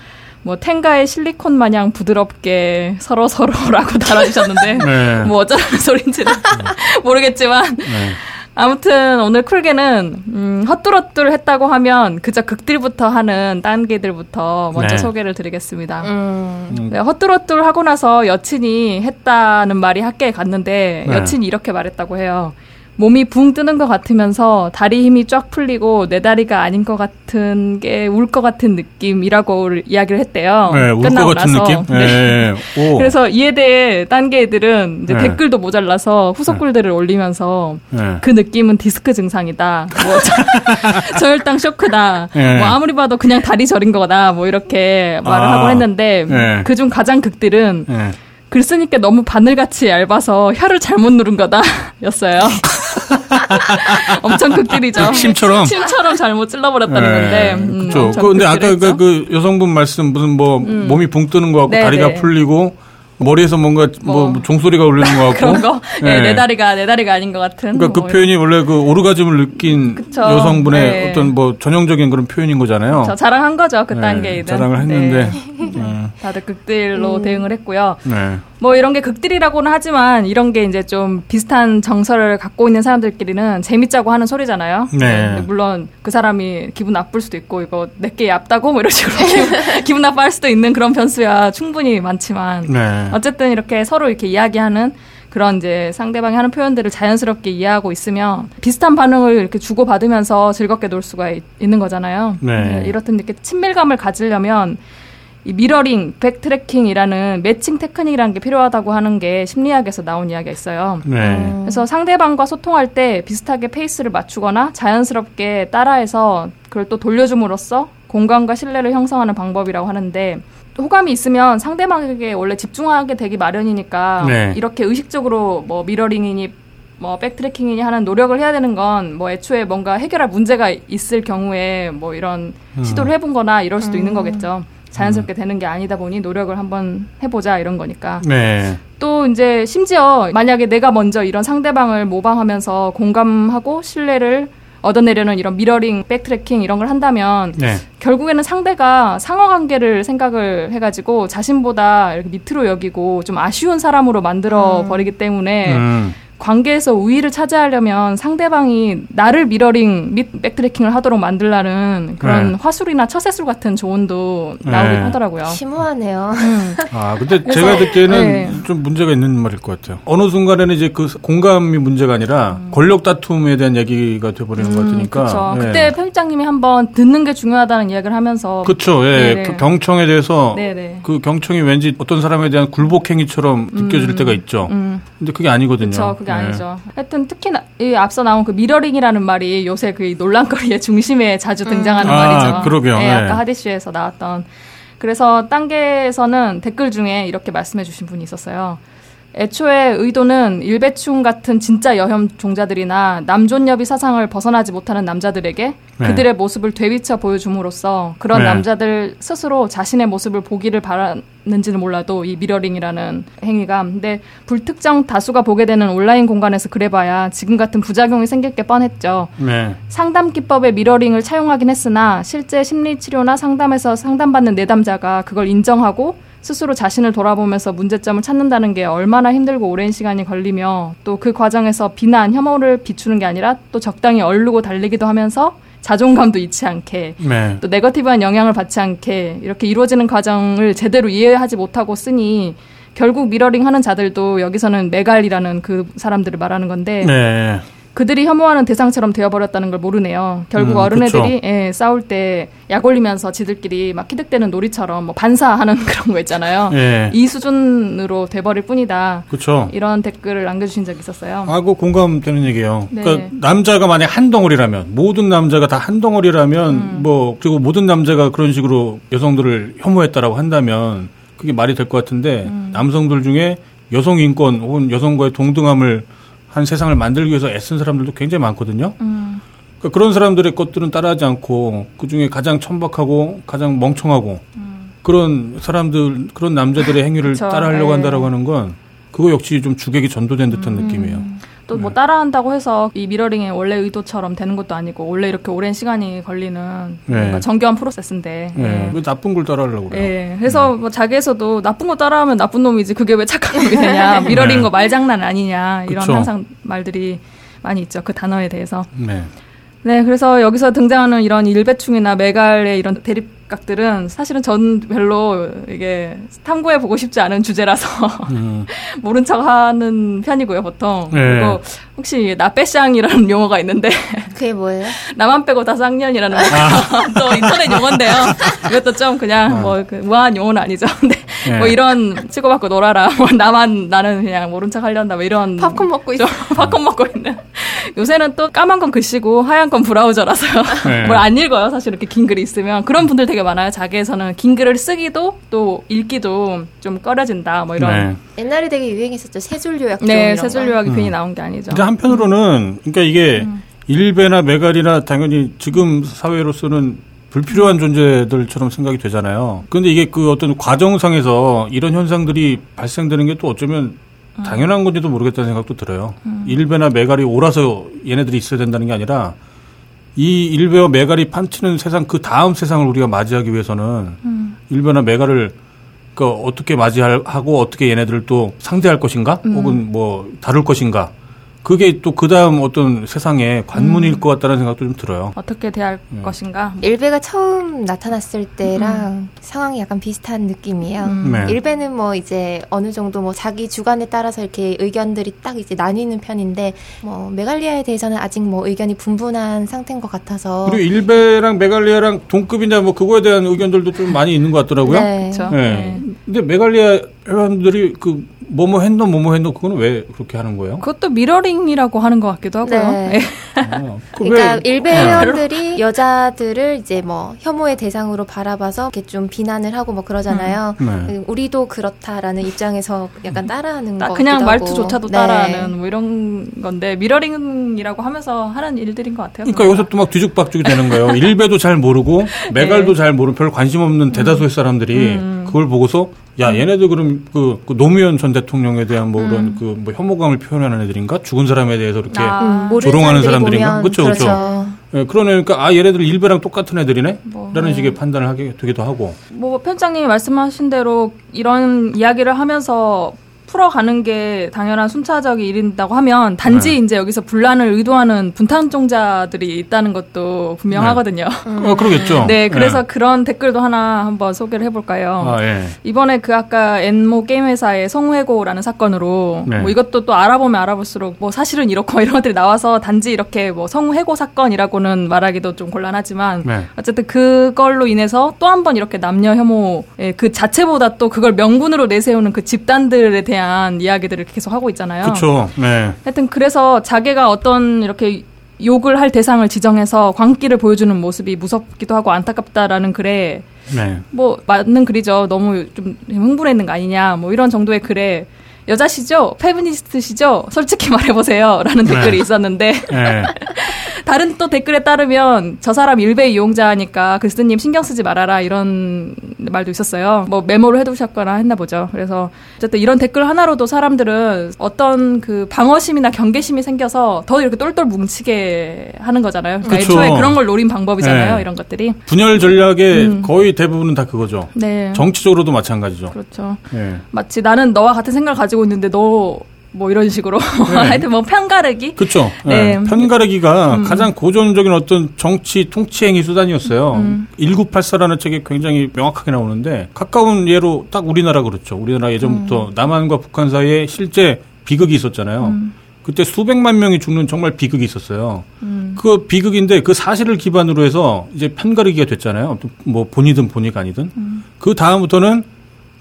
뭐 텐가의 실리콘 마냥 부드럽게 서로 서로라고 *laughs* 달아주셨는데 네. 뭐 어쩌라는 소린지는 모르겠지만 네. 아무튼 오늘 쿨게는 음, 헛뚜러뚜를 했다고 하면 그저 극들부터 하는 딴개들부터 먼저 네. 소개를 드리겠습니다. 음. 네, 헛뚜러뚜를 하고 나서 여친이 했다는 말이 학교에 갔는데 네. 여친이 이렇게 말했다고 해요. 몸이 붕 뜨는 것 같으면서 다리 힘이 쫙 풀리고 내 다리가 아닌 것 같은 게 울 것 같은 느낌이라고 이야기를 했대요.
네, 울 것 같은 나서. 느낌? 네.
네. *laughs* 그래서 이에 대해 딴게 애들은 네. 댓글도 모자라서 후속글들을 네. 올리면서 네. 그 느낌은 디스크 증상이다. 뭐 *laughs* 저, 혈당 쇼크다. 네. 뭐 아무리 봐도 그냥 다리 저린 거다. 뭐 이렇게 말을 아, 하고 했는데 네. 그중 가장 극들은 글 쓰니까 너무 바늘같이 얇아서 혀를 잘못 누른 거다 였어요. *laughs* *laughs* 엄청 극딜이죠.
침처럼
침처럼 잘못 찔러버렸다는 네, 건데.
음, 그렇죠. 그, 근데 아까 그, 그, 여성분 말씀 무슨 뭐 음. 몸이 붕 뜨는 거 같고 네, 다리가 네. 풀리고 머리에서 뭔가 뭐, 뭐 종소리가 울리는 것 *laughs* 같고
그런 거. 네, 네, 내 다리가 내 다리가 아닌 것 같은.
그러니까 그뭐 표현이 원래 그 오르가즘을 느낀 그쵸. 여성분의 네. 어떤 뭐 전형적인 그런 표현인 거잖아요.
저 자랑한 거죠 그 네, 단계에는.
자랑을 했는데 *laughs*
네. 다들 극딜로 음. 대응을 했고요. 네. 뭐 이런 게 극딜이라고는 하지만 이런 게 이제 좀 비슷한 정서를 갖고 있는 사람들끼리는 재밌자고 하는 소리잖아요. 네. 물론 그 사람이 기분 나쁠 수도 있고 이거 내게 얇다고 뭐 이런 식으로 *laughs* 기분, 기분 나빠할 수도 있는 그런 변수야 충분히 많지만 네. 어쨌든 이렇게 서로 이렇게 이야기하는 그런 이제 상대방이 하는 표현들을 자연스럽게 이해하고 있으면 비슷한 반응을 이렇게 주고받으면서 즐겁게 놀 수가 있, 는 거잖아요. 네. 네. 이렇듯 이렇게 친밀감을 가지려면 이 mirroring, backtracking이라는 matching technique이라는 게 필요하다고 하는 게 심리학에서 나온 이야기가 있어요. 네. 그래서 상대방과 소통할 때 비슷하게 페이스를 맞추거나 자연스럽게 따라해서 그걸 또 돌려줌으로써 공감과 신뢰를 형성하는 방법이라고 하는데 호감이 있으면 상대방에게 원래 집중하게 되기 마련이니까 네. 이렇게 의식적으로 뭐 mirroring이니 뭐 backtracking이니 하는 노력을 해야 되는 건 뭐 애초에 뭔가 해결할 문제가 있을 경우에 뭐 이런 음. 시도를 해본 거나 이럴 수도 음. 있는 거겠죠. 자연스럽게 되는 게 아니다 보니 노력을 한번 해보자 이런 거니까. 네. 또 이제 심지어 만약에 내가 먼저 이런 상대방을 모방하면서 공감하고 신뢰를 얻어내려는 이런 mirroring, backtracking 이런 걸 한다면 네. 결국에는 상대가 상호 관계를 생각을 해가지고 자신보다 이렇게 밑으로 여기고 좀 아쉬운 사람으로 만들어 음. 버리기 때문에 음. 관계에서 우위를 차지하려면 상대방이 나를 미러링 및 backtracking을 하도록 만들라는 그런 네. 화술이나 처세술 같은 조언도 나오긴 네. 하더라고요.
심오하네요. 음.
아, 근데 제가 듣기에는 네. 좀 문제가 있는 말일 것 같아요. 어느 순간에는 이제 그 공감이 문제가 아니라 음. 권력 다툼에 대한 얘기가 돼버리는 음, 것 같으니까.
그렇죠. 그때 편집장님이 한번 듣는 게 중요하다는 이야기를 하면서.
그렇죠. 예. 그 경청에 대해서 네네. 그 경청이 왠지 어떤 사람에 대한 굴복행위처럼 느껴질 음. 때가 있죠. 음. 근데 그게 아니거든요.
그렇죠. 그게 네. 아니죠. 하여튼 특히 이 앞서 나온 그 미러링이라는 말이 요새 그 논란거리의 *laughs* 중심에 자주 음. 등장하는 음. 말이죠.
아, 그러게요.
네, 아까 하디슈에서 나왔던. 그래서 딴게에서는 댓글 중에 이렇게 말씀해 주신 분이 있었어요. 애초에 의도는 일배충 같은 진짜 여혐 종자들이나 남존여비 사상을 벗어나지 못하는 남자들에게 네. 그들의 모습을 되비쳐 보여줌으로써 그런 네. 남자들 스스로 자신의 모습을 보기를 바랐는지는 몰라도 이 mirroring이라는 행위가 근데 불특정 다수가 보게 되는 온라인 공간에서 그래봐야 지금 같은 부작용이 생길 게 뻔했죠. 네. 상담 기법의 mirroring을 차용하긴 했으나 실제 심리 치료나 상담에서 상담받는 내담자가 그걸 인정하고 스스로 자신을 돌아보면서 문제점을 찾는다는 게 얼마나 힘들고 오랜 시간이 걸리며 또 그 과정에서 비난, 혐오를 비추는 게 아니라 또 적당히 얼르고 달래기도 하면서 자존감도 잃지 않게 네. 또 네거티브한 영향을 받지 않게 이렇게 이루어지는 과정을 제대로 이해하지 못하고 쓰니 결국 미러링 하는 자들도 여기서는 메갈이라는 그 사람들을 말하는 건데 네. 그들이 혐오하는 대상처럼 되어버렸다는 걸 모르네요. 결국 음, 어른애들이 예, 싸울 때 약 올리면서 지들끼리 막 키득대는 놀이처럼 뭐 반사하는 *laughs* 그런 거 있잖아요. 예. 이 수준으로 돼버릴 뿐이다.
그렇죠.
이런 댓글을 남겨주신 적 있었어요.
아, 그 공감되는 얘기예요. 네. 그러니까 남자가 만약 한 덩어리라면 모든 남자가 다 한 덩어리라면 음. 뭐 그리고 모든 남자가 그런 식으로 여성들을 혐오했다라고 한다면 그게 말이 될 것 같은데 음. 남성들 중에 여성 인권 혹은 여성과의 동등함을 한 세상을 만들기 위해서 애쓴 사람들도 굉장히 많거든요. 음. 그러니까 그런 사람들의 것들은 따라하지 않고 그 중에 가장 천박하고 가장 멍청하고 음. 그런 사람들 그런 남자들의 행위를 따라하려고 네. 한다라고 하는 건 그거 역시 좀 주객이 전도된 듯한 음. 느낌이에요.
또뭐 네. 따라한다고 해서 이 미러링의 원래 의도처럼 되는 것도 아니고 원래 이렇게 오랜 시간이 걸리는 네. 정교한 프로세스인데
네. 네. 왜 나쁜 걸 따라하려고 그래요?
네. 그래서 네. 뭐 자기에서도 나쁜 거 따라하면 나쁜 놈이지 그게 왜 착한 놈이 되냐 *laughs* 미러링 네. 거 말장난 아니냐 이런 그쵸. 항상 말들이 많이 있죠 그 단어에 대해서. 네. 네, 그래서 여기서 등장하는 이런 일배충이나 메갈의 이런 대립 각들은 사실은 전 별로 이게 탐구해 보고 싶지 않은 주제라서 음. *laughs* 모른 척 하는 편이고요, 보통. 네. 그리고 혹시 나빼샹이라는 *laughs* 용어가 있는데
그게 뭐예요? *laughs*
나만 빼고 다 쌍년이라는 아. *laughs* 또 인터넷 용어인데요. 이것도 좀 그냥 아. 뭐그 우아한 용어는 아니죠. 근데 네. 뭐 이런 치고받고 놀아라. 뭐 나만 나는 그냥 모른 척 하려다 뭐 이런
팝콘 먹고 있어.
팝콘 먹고 있는. 요새는 또 까만 건 글씨고 하얀 건 브라우저라서요. 네. 뭘안 읽어요. 사실 이렇게 긴 글이 있으면 그런 분들 되게 많아요. 자기에서는 긴 글을 쓰기도 또 읽기도 좀 꺼려진다. 뭐 이런.
네. 옛날에 되게 유행했었죠. 세줄 요약.
네, 세줄 요약이 음. 괜히 나온 게 아니죠.
근데 한편으로는 그러니까 이게 음. 일베나 메갈이나 당연히 지금 사회로서는 불필요한 존재들처럼 생각이 되잖아요. 근데 이게 그 어떤 과정상에서 이런 현상들이 발생되는 게 또 어쩌면 음. 당연한 건지도 모르겠다는 생각도 들어요. 음. 일베나 메갈이 옳아서 얘네들이 있어야 된다는 게 아니라 이 일베와 메갈이 판치는 세상 그 다음 세상을 우리가 맞이하기 위해서는 음. 일베나 메갈을 그 어떻게 맞이하고 어떻게 얘네들을 또 상대할 것인가 음. 혹은 뭐 다룰 것인가 그게 또 그 다음 어떤 세상에 관문일 음. 것 같다는 생각도 좀 들어요.
어떻게 대할 음. 것인가?
일베가 처음 나타났을 때랑 음. 상황이 약간 비슷한 느낌이에요. 음. 네. 일베는 뭐 이제 어느 정도 뭐 자기 주관에 따라서 이렇게 의견들이 딱 이제 나뉘는 편인데 뭐 메갈리아에 대해서는 아직 뭐 의견이 분분한 상태인 것 같아서
그리고 일베랑 메갈리아랑 동급이냐 뭐 그거에 대한 의견들도 좀 많이 있는 것 같더라고요.
네.
네. 네. 근데 메갈리아 회원들이 그 뭐뭐 했노 뭐뭐 했노 그거는 왜 그렇게 하는 거예요?
그것도 mirroring이라고 하는 것 같기도 하고요. 네.
그 *laughs* 그러니까 일베 회원들이 네. 여자들을 이제 뭐 혐오의 대상으로 바라봐서 이렇게 좀 비난을 하고 뭐 그러잖아요. 음. 네. 우리도 그렇다라는 입장에서 약간 따라하는 거
그냥 말투조차도 네. 따라하는 뭐 이런 건데 mirroring이라고 하면서 하는 일들인 것 같아요.
그러니까 여기서 또 막 뒤죽박죽이 되는 거예요. 일베도 잘 모르고 메갈도 네. 잘 모르고 별 관심 없는 대다수의 사람들이 음. 그걸 보고서 야 얘네들 그럼 그, 그 노무현 전 대통령에 대한 뭐 그런 음. 그뭐 혐오감을 표현하는 애들인가 죽은 사람에 대해서 이렇게 아. 음, 조롱하는 사람들인가 그렇죠 그렇죠. 예, 그러니까 아 얘네들 일베랑 똑같은 애들이네 뭐, 라는 네. 식의 판단을 하게 되기도 하고
뭐 편장님이 말씀하신 대로 이런 이야기를 하면서 풀어가는 게 당연한 순차적인 일인다고 하면 단지 네. 이제 여기서 분란을 의도하는 분탄종자들이 있다는 것도 분명하거든요.
네. 어, 그러겠죠. *laughs*
네, 그래서 네. 그런 댓글도 하나 한번 소개를 해볼까요? 아, 예. 이번에 그 아까 엔모 게임 회사의 성우해고라는 사건으로 네. 뭐 이것도 또 알아보면 알아볼수록 뭐 사실은 이렇고 *laughs* 이런 것들이 나와서 단지 이렇게 뭐 성우해고 사건이라고는 말하기도 좀 곤란하지만 네. 어쨌든 그걸로 인해서 또 한 번 이렇게 남녀 혐오의 그 자체보다 또 그걸 명분으로 내세우는 그 집단들에 대한 대한 이야기들을 계속 하고 있잖아요.
그렇죠. 네.
하여튼 그래서 자기가 어떤 이렇게 욕을 할 대상을 지정해서 광기를 보여주는 모습이 무섭기도 하고 안타깝다라는 글에 네. 뭐 맞는 글이죠. 너무 좀 흥분했는 거 아니냐. 뭐 이런 정도의 글에 여자시죠? 페미니스트시죠? 솔직히 말해보세요. 라는 네. 댓글이 있었는데. 네. *laughs* 다른 또 댓글에 따르면 저 사람 일베 이용자니까 글쓰님 신경 쓰지 말아라 이런 말도 있었어요. 뭐 메모를 해두셨거나 했나 보죠. 그래서 어쨌든 이런 댓글 하나로도 사람들은 어떤 그 방어심이나 경계심이 생겨서 더 이렇게 똘똘 뭉치게 하는 거잖아요. 그러니까 애초에 그런 걸 노린 방법이잖아요. 네. 이런 것들이.
분열 전략의 음. 거의 대부분은 다 그거죠. 네. 정치적으로도 마찬가지죠.
그렇죠. 네. 마치 나는 너와 같은 생각을 가지고 있는데 너 뭐 이런 식으로 *laughs* 네. 하여튼 뭐 편가르기
그렇죠 네. 네. 편가르기가 음. 가장 고전적인 어떤 정치 통치 행위 수단이었어요 음. 1984라는 책에 굉장히 명확하게 나오는데 가까운 예로 딱 우리나라 그렇죠 우리나라 예전부터 음. 남한과 북한 사이에 실제 비극이 있었잖아요 음. 그때 수백만 명이 죽는 정말 비극이 있었어요. 음. 그 비극인데 그 사실을 기반으로 해서 이제 편가르기가 됐잖아요. 뭐 본이든 본이가 아니든. 음. 그 다음부터는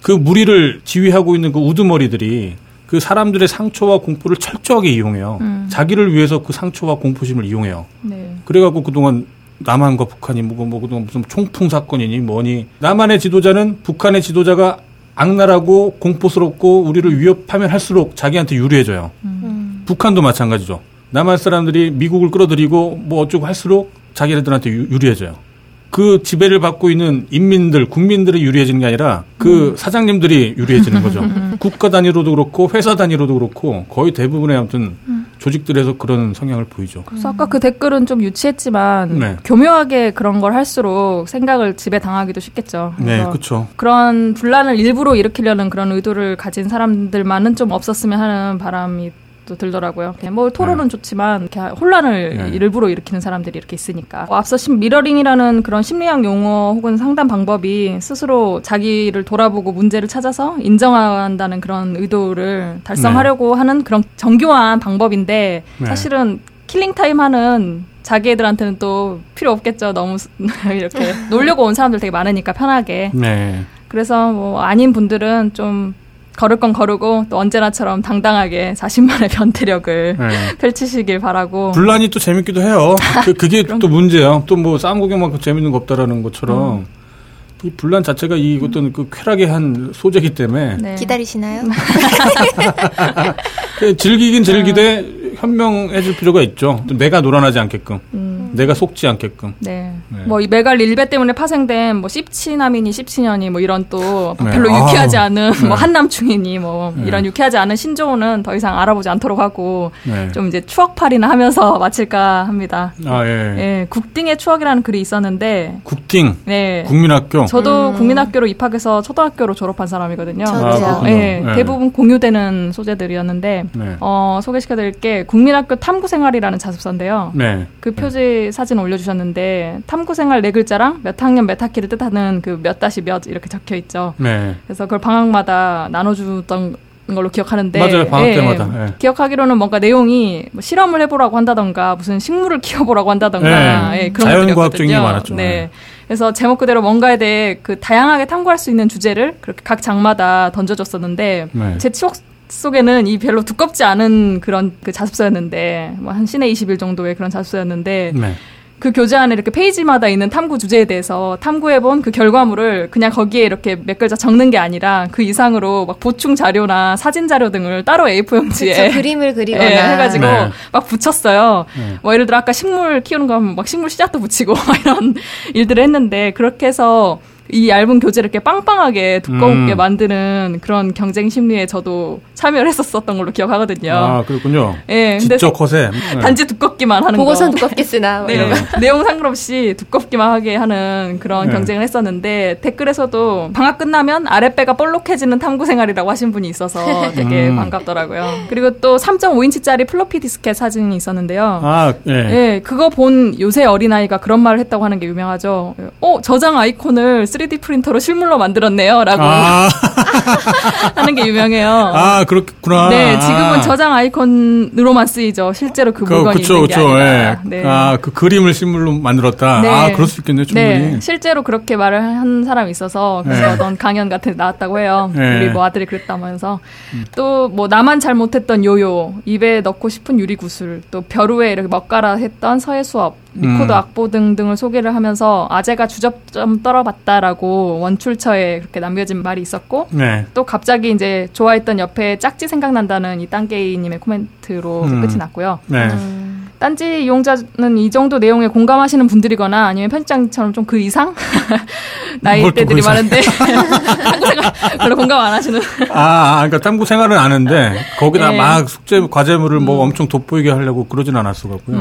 그 무리를 지휘하고 있는 그 우두머리들이 그 사람들의 상처와 공포를 철저하게 이용해요. 음. 자기를 위해서 그 상처와 공포심을 이용해요. 네. 그래갖고 그동안 남한과 북한이 뭐, 뭐 그동안 무슨 총풍 사건이니 뭐니 남한의 지도자는 북한의 지도자가 악랄하고 공포스럽고 우리를 위협하면 할수록 자기한테 유리해져요. 음. 북한도 마찬가지죠. 남한 사람들이 미국을 끌어들이고 뭐 어쩌고 할수록 자기네들한테 유리해져요. 그 지배를 받고 있는 인민들, 국민들이 유리해지는 게 아니라 그 음. 사장님들이 유리해지는 거죠. 국가 단위로도 그렇고 회사 단위로도 그렇고 거의 대부분의 아무튼 음. 조직들에서 그런 성향을 보이죠.
그래서 아까 그 댓글은 좀 유치했지만 네. 교묘하게 그런 걸 할수록 생각을 지배 당하기도 쉽겠죠.
네, 그렇죠.
그런 분란을 일부러 일으키려는 그런 의도를 가진 사람들만은 좀 없었으면 하는 바람이 또 들더라고요. 뭐 토론은 네. 좋지만 이렇게 혼란을 네. 일부러 일으키는 사람들이 이렇게 있으니까. 어, 앞서 mirroring이라는 그런 심리학 용어 혹은 상담 방법이 스스로 자기를 돌아보고 문제를 찾아서 인정한다는 그런 의도를 달성하려고 네. 하는 그런 정교한 방법인데 네. 사실은 killing time 하는 자기 애들한테는 또 필요 없겠죠. 너무 *laughs* 이렇게 *laughs* 놀려고 온 사람들 되게 많으니까 편하게. 네. 그래서 뭐 아닌 분들은 좀 걸을 건 거르고 또 언제나처럼 당당하게 자신만의 *laughs* 변태력을 네. 펼치시길 바라고.
분란이 또 재밌기도 해요. *laughs* 그, 그게 또 문제예요. 또뭐 싸움 구경만큼 재밌는 거 없다라는 것처럼. 음. 이 분란 자체가 이 어떤 그 쾌락의 한 소재이기 때문에
네. 기다리시나요? *laughs*
그 즐기긴 즐기되 현명해질 필요가 있죠. 내가 놀아나지 않게끔. 음. 내가 속지 않게끔.
네. 네. 뭐 이 메갈 일배 때문에 파생된 뭐 씹치남이니 씹치년이 뭐 이런 또 네. 별로 유쾌하지 아. 않은 뭐 네. 한남충이니 뭐 네. 이런 유쾌하지 않은 신조어는 더 이상 알아보지 않도록 하고 네. 좀 이제 추억팔이나 하면서 *laughs* 마칠까 합니다. 아 예. 예. 국딩의 추억이라는 글이 있었는데.
국딩. 네. 국민학교.
저도 음. 국민학교로 입학해서 초등학교로 졸업한 사람이거든요. 아, 예. 네. 대부분 공유되는 소재들이었는데 어, 소개시켜드릴 게 국민학교 탐구생활이라는 자습서인데요. 네. 그 표지 사진 올려주셨는데 탐구 생활 네 글자랑 몇 학년 몇 학기를 뜻하는 그 몇 다시 몇 이렇게 적혀 있죠. 네. 그래서 그걸 방학마다 나눠주던 걸로 기억하는데
맞아요 방학 예, 때마다 예.
기억하기로는 뭔가 내용이 뭐 실험을 해보라고 한다던가 무슨 식물을 키워보라고 한다던가
예, 예 그런 자연과학적인 게 많았죠.
네. 예. 그래서 제목 그대로 뭔가에 대해 그 다양하게 탐구할 수 있는 주제를 그렇게 각 장마다 던져줬었는데 네. 제 추억 속에는 이 별로 두껍지 않은 그런 그 자습서였는데 뭐 한 시내 20일 정도의 그런 자습서였는데 네. 그 교재 안에 이렇게 페이지마다 있는 탐구 주제에 대해서 탐구해본 그 결과물을 그냥 거기에 이렇게 몇 글자 적는 게 아니라 그 이상으로 막 보충 자료나 사진 자료 등을 따로 A4 용지에
그림을 그리거나 *laughs* 예,
해가지고 네. 막 붙였어요. 네. 뭐 예를 들어 아까 식물 키우는 거 하면 막 식물 씨앗도 붙이고 *laughs* 이런 일들을 했는데 그렇게 해서 이 얇은 교재를 이렇게 빵빵하게 두껍게 음. 만드는 그런 경쟁 심리에 저도 참여를 했었었던 걸로 기억하거든요.
아, 그렇군요. 예. 네, 지적 허세.
네. 단지 두껍기만 하는
보고선 두껍게 쓰나.
뭐 네. *laughs* 내용 상관없이 두껍기만 하게 하는 그런 네. 경쟁을 했었는데 댓글에서도 방학 끝나면 아랫배가 볼록해지는 탐구 생활이라고 하신 분이 있어서 되게 음. 반갑더라고요. 그리고 또 3.5인치짜리 플로피 디스켓 사진이 있었는데요. 아, 예. 예. 그거 본 요새 어린아이가 그런 말을 했다고 하는 게 유명하죠. 어, 저장 아이콘을 3D 프린터로 실물로 만들었네요. 라고 아. *laughs* 하는 게 유명해요.
아, 그렇구나.
네, 지금은 저장 아이콘으로만 쓰이죠. 실제로 그, 그 물건이 그쵸, 있는 게 그쵸, 아니라.
예. 네. 아, 그 그림을 실물로 만들었다. 네. 아, 그럴 수 있겠네요, 충분히. 네,
실제로 그렇게 말을 한 사람이 있어서 그래서 네. 어떤 강연 같은 데 나왔다고 해요. 네. 우리 뭐 아들이 그랬다면서. 음. 또뭐 나만 잘 못했던 요요, 입에 넣고 싶은 유리구슬, 또 벼루에 이렇게 먹 갈아 했던 서예 수업, 리코더 음. 악보 등등을 소개를 하면서 아재가 주접 좀 떨어봤다라고 원출처에 그렇게 남겨진 말이 있었고 네. 또 갑자기 이제 좋아했던 옆에 짝지 생각난다는 이 딴게이님의 코멘트로 음. 끝이 났고요. 네. 음. 딴지 이용자는 이 정도 내용에 공감하시는 분들이거나 아니면 편집장처럼 좀 그 이상 *laughs* 나이대들이 그 많은데 탐구 *laughs* 생활 별로 공감 안 하시는.
아, 아, 그러니까 탐구 생활은 아는데 거기다 네. 막 숙제 과제물을 뭐 음. 엄청 돋보이게 하려고 그러진 않았어 갖고요.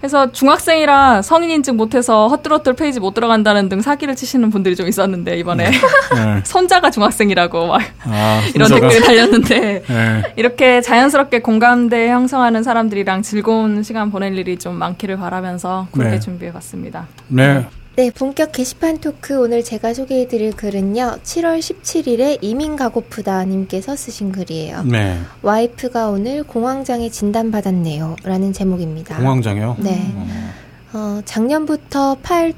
그래서 중학생이라 성인 인증 못해서 헛들헛들 페이지 못 들어간다는 등 사기를 치시는 분들이 좀 있었는데 이번에 네. *laughs* 네. 손자가 중학생이라고 막 아, 이런 댓글이 달렸는데 네. 이렇게 자연스럽게 공감대 형성하는 사람들이랑 즐거운 시간 보낼 일이 좀 많기를 바라면서 그렇게 네. 준비해봤습니다.
네.
네, 본격 게시판 토크 오늘 제가 소개해드릴 글은요. 7월 17일에 이민 가고프다 님께서 쓰신 글이에요. 네. 와이프가 오늘 공황장애 진단받았네요. 라는 제목입니다.
공황장애요?
네. 음. 어, 작년부터 8, 2,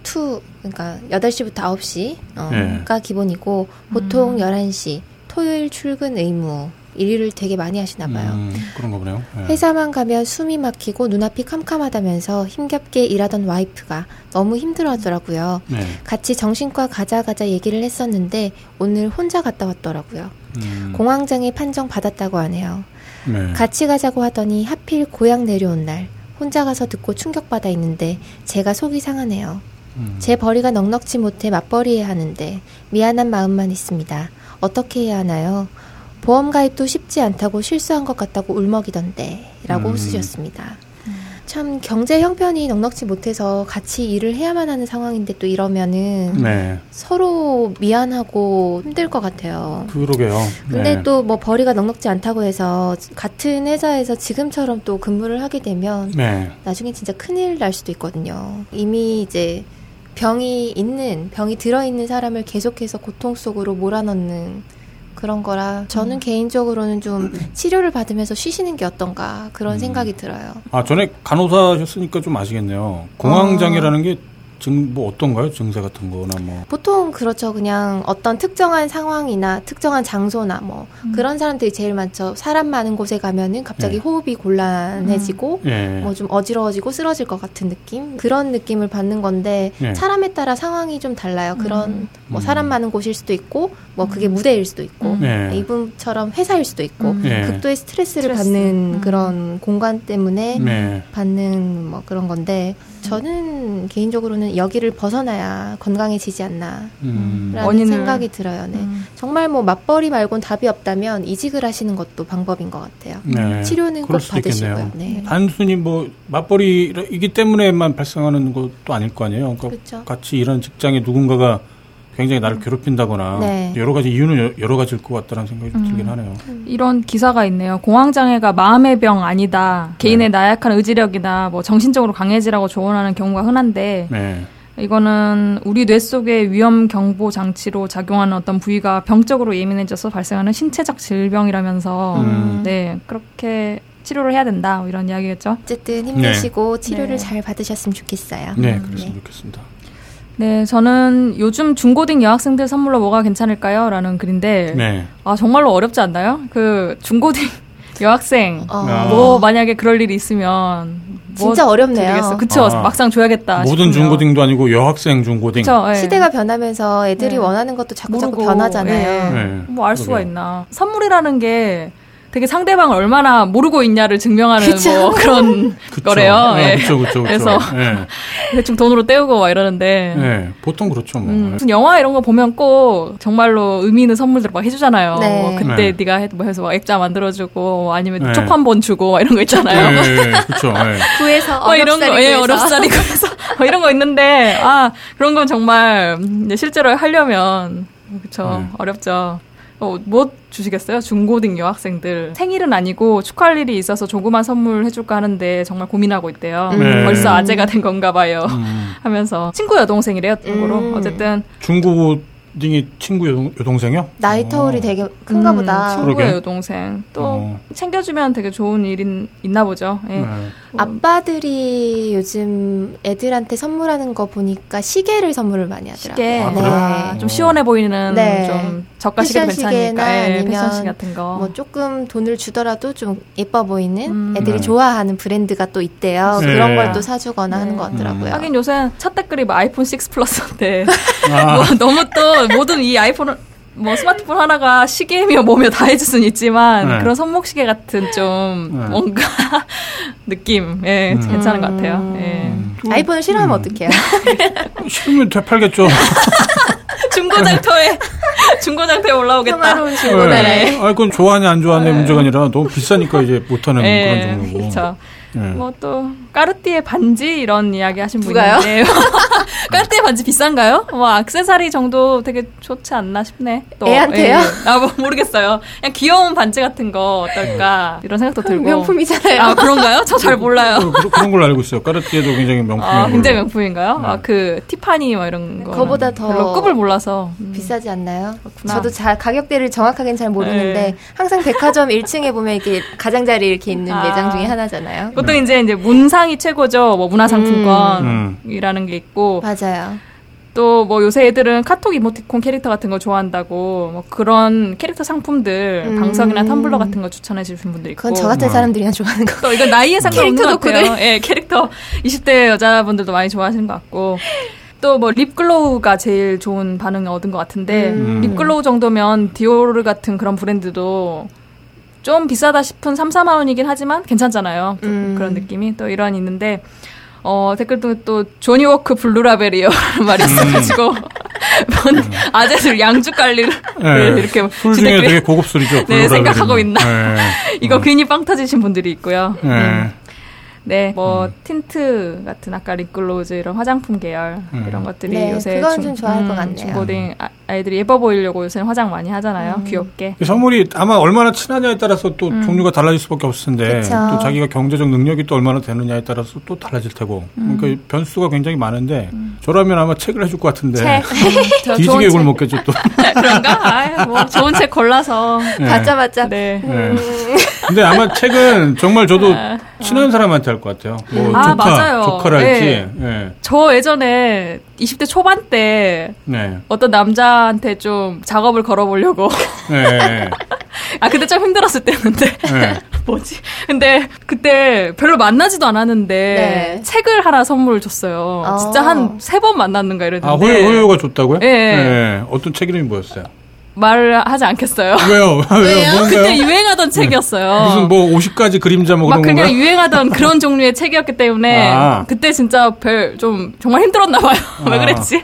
그러니까 8시부터 9시가 어, 네. 기본이고 보통 음. 11시 토요일 출근 의무 일을 되게 많이 하시나 봐요. 음,
그런가 보네요.
네. 회사만 가면 숨이 막히고 눈앞이 캄캄하다면서 힘겹게 일하던 와이프가 너무 힘들어하더라고요. 네. 같이 정신과 가자 가자 얘기를 했었는데 오늘 혼자 갔다 왔더라고요. 음. 공황장애 판정 받았다고 하네요. 네. 같이 가자고 하더니 하필 고향 내려온 날 혼자 가서 듣고 충격받아 있는데 제가 속이 상하네요. 음. 제 벌이가 넉넉지 못해 맞벌이해야 하는데 미안한 마음만 있습니다. 어떻게 해야 하나요? 보험 가입도 쉽지 않다고 실수한 것 같다고 울먹이던데 라고 음. 쓰셨습니다. 참 경제 형편이 넉넉지 못해서 같이 일을 해야만 하는 상황인데 또 이러면은 네. 서로 미안하고 힘들 것 같아요.
그러게요.
근데 네. 또뭐 벌이가 넉넉지 않다고 해서 같은 회사에서 지금처럼 또 근무를 하게 되면 네. 나중에 진짜 큰일 날 수도 있거든요. 이미 이제 병이 있는 병이 들어 있는 사람을 계속해서 고통 속으로 몰아넣는 그런 거라 저는 음. 개인적으로는 좀 치료를 받으면서 쉬시는 게 어떤가 그런 음. 생각이 들어요.
아 전에 간호사셨으니까 좀 아시겠네요. 공황장애라는 어. 게 증, 뭐 어떤가요? 증세 같은 거나 뭐.
보통 그렇죠. 그냥 어떤 특정한 상황이나 특정한 장소나 뭐 음. 그런 사람들이 제일 많죠. 사람 많은 곳에 가면은 갑자기 네. 호흡이 곤란해지고 음. 네. 뭐좀 어지러워지고 쓰러질 것 같은 느낌? 그런 느낌을 받는 건데 네. 사람에 따라 상황이 좀 달라요. 그런 음. 뭐 사람 많은 곳일 수도 있고 뭐 그게 음. 무대일 수도 있고 네. 이분처럼 회사일 수도 있고 음. 네. 극도의 스트레스를 스트레스. 받는 그런 공간 때문에 네. 받는 뭐 그런 건데 저는 개인적으로는 여기를 벗어나야 건강해지지 않나 음. 라는 생각이 들어요. 네. 음. 정말 뭐 맞벌이 말곤 답이 없다면 이직을 하시는 것도 방법인 것 같아요. 네. 치료는 꼭 받으시고요. 네.
단순히 뭐 맞벌이이기 때문에만 발생하는 것도 아닐 거 아니에요. 그러니까 그렇죠. 같이 일하는 직장에 누군가가 굉장히 나를 괴롭힌다거나 네. 여러 가지 이유는 여러 가지일 것 같다는 생각이 음. 들긴 하네요.
이런 기사가 있네요. 공황장애가 마음의 병 아니다. 개인의 네. 나약한 의지력이나 뭐 정신적으로 강해지라고 조언하는 경우가 흔한데 네. 이거는 우리 뇌 속의 위험 경보 장치로 작용하는 어떤 부위가 병적으로 예민해져서 발생하는 신체적 질병이라면서 음. 네 그렇게 치료를 해야 된다 뭐 이런 이야기겠죠.
어쨌든 힘내시고 네. 치료를 네. 잘 받으셨으면 좋겠어요.
네, 그랬으면 좋겠습니다.
네, 저는 요즘 중고등 여학생들 선물로 뭐가 괜찮을까요? 라는 글인데, 네. 아, 정말로 어렵지 않나요? 그, 중고등 *laughs* 여학생, 어. 뭐, 만약에 그럴 일이 있으면,
뭐 진짜 어렵네요.
드리겠어. 그쵸. 아. 막상 줘야겠다.
모든 싶으면. 중고등도 아니고 여학생 중고등.
그쵸, 네. 시대가 변하면서 애들이 네. 원하는 것도 자꾸 자꾸 변하잖아요.
네. 뭐알 수가 있나. 선물이라는 게 되게 상대방을 얼마나 모르고 있냐를 증명하는 그쵸? 뭐 그런 *laughs* 그쵸. 거래요.
네, 예. 그쵸, 그쵸,
그래서 네. 대충 돈으로 때우고 막 이러는데.
네, 보통 그렇죠. 뭐. 음,
무슨 영화 이런 거 보면 꼭 정말로 의미 있는 선물들 막 해주잖아요. 네. 뭐 그때 네. 가 해, 뭐 해서 막 액자 만들어주고 뭐 아니면 네. 초판본 주고 이런 거 있잖아요.
네, 그렇죠. 네.
구해서 뭐 이런 거, 예,
어렵사리 구해서 뭐 이런 거 있는데 아 그런 건 정말 실제로 하려면 그렇죠 어렵죠. 어, 뭐 주시겠어요? 중고등 여학생들 생일은 아니고 축하할 일이 있어서 조그만 선물 해줄까 하는데 정말 고민하고 있대요. 네. 벌써 아재가 된 건가 봐요. 음. *laughs* 하면서 친구 여동생이래요. 참고로 음. 어쨌든
중고 딩이 친구 여동, 생이요
나이 터울이 어. 되게 큰가 음, 보다.
친구의 여동생. 또 어. 챙겨주면 되게 좋은 일인 있나 보죠. 예. 네.
아빠들이 요즘 애들한테 선물하는 거 보니까 시계를 선물을 많이 하더라고요. 시계. 아,
네. 좀 시원해 보이는 네. 좀 저가 시계도 괜찮으니까. 예, 아니면 패션시 같은 거.
뭐 조금 돈을 주더라도 좀 예뻐 보이는 음. 애들이 네. 좋아하는 브랜드가 또 있대요. 네. 그런 걸 또 사주거나 하는 것 같더라고요. 음.
하긴 요새 첫 댓글이 뭐 아이폰 6 플러스인데 *laughs* 아. 뭐 너무 또 모든 이 아이폰을 뭐 스마트폰 하나가 시계며 뭐며 다 해줄 수는 있지만 네. 그런 손목시계 같은 좀 네. 뭔가 *laughs* 느낌 예 음. 괜찮은 것 같아요. 예. 음.
아이폰을 싫어하면 음. 어떡해요? *laughs*
싫으면 되팔겠죠.
중고장터에 *laughs* 중고장터에 올라오겠다.
중고나라에.
네. 아, 그건 좋아하냐 안 좋아하냐 네. 문제가 아니라 너무 비싸니까 이제 못하는 네. 그런 종류고.
그렇죠. 네. 뭐또 까르띠에 반지 이런 이야기 하신
누가요?
분인데 *laughs* 까르띠에 반지 비싼가요? 뭐 악세사리 정도 되게 좋지 않나 싶네.
또, 애한테요?
예. 아, 뭐 모르겠어요. 그냥 귀여운 반지 같은 거 어떨까 이런 생각도 들고.
명품이잖아요.
아 그런가요? 저 잘 몰라요.
그, 런 걸로 알고 있어요. 까르띠에도 굉장히 명품. 아,
굉장히 명품인가요? 네. 아그 티파니 뭐 이런 거.
그거보다 더
별로 급을 몰라서
음. 비싸지 않나요? 그렇구나. 저도 잘 가격대를 정확하게는 잘 모르는데 네. 항상 백화점 1층에 보면 이렇게 가장자리 이렇게 있는 아. 매장 중에 하나잖아요.
보통 이제 이제 문상이 최고죠. 뭐 문화상품권이라는 음. 게 있고
맞아요.
또뭐 요새 애들은 카톡 이모티콘 캐릭터 같은 거 좋아한다고 뭐 그런 캐릭터 상품들 음. 방석이나 텀블러 같은 거 추천해 주신 분들 있고
그건 저 같은 사람들이나 좋아하는 거.
또 이건 나이에 상관없는 것 같아요. 예, 캐릭터 20대 여자분들도 많이 좋아하시는 것 같고 또 뭐 lip glow가 제일 좋은 반응을 얻은 것 같은데 음. lip glow 정도면 디오르 같은 그런 브랜드도 좀 비싸다 싶은 3, 4만 원이긴 하지만 괜찮잖아요. 음. 그런 느낌이 또 이런 있는데 어, 댓글 중에 또 조니워커 블루라벨이란 말이 있어가지고 음. 아재들 양주 관리를 네. 이렇게
술 중에 되게 고급 술이죠.
네, 생각하고 있나. 네. 이거 어. 괜히 빵 터지신 분들이 있고요. 네. 음. 네, 뭐 음. 틴트 같은 아까 립글로스 이런 화장품 계열 음. 이런 것들이 네, 요새
그건 중, 좀 좋아할 음, 것 같네요.
중고등 아, 이들이 예뻐 보이려고 요새 화장 많이 하잖아요. 음. 귀엽게.
선물이 아마 얼마나 친하냐에 따라서 또 음. 종류가 달라질 수밖에 없을 텐데 그쵸. 또 자기가 경제적 능력이 또 얼마나 되느냐에 따라서 또 달라질 테고 음. 그러니까 변수가 굉장히 많은데 저라면 아마 책을 해줄 것 같은데 책. 뒤지게 욕 먹겠죠 또. *laughs*
그런가? 아유, 뭐 좋은 책 골라서
네. 받자 받자.
네. 네.
근데 아마 책은 정말 저도 아. 친한 사람한테 할 것 같아요. 뭐 아, 조카, 맞아요. 조카랄지. 네. 네.
저 예전에 20대 초반 때 네. 어떤 남자한테 좀 작업을 걸어보려고. 네. 아 그때 좀 힘들었을 때였는데 네. *laughs* 뭐지? 근데 그때 별로 만나지도 않았는데 네. 책을 하나 선물을 줬어요. 어. 진짜 한 세 번 만났는가 이랬는데. 아
호요 호요가 줬다고요? 네. 어떤 책 이름이 뭐였어요?
말을 하지 않겠어요.
왜요?
왜요? 그때 유행하던 네. 책이었어요.
무슨 뭐 50가지 그림자 뭐 그런
막 그냥 건가요? 유행하던 그런 종류의 책이었기 때문에 아. 그때 진짜 별 좀 정말 힘들었나 봐요. *laughs* 아. 왜 그랬지?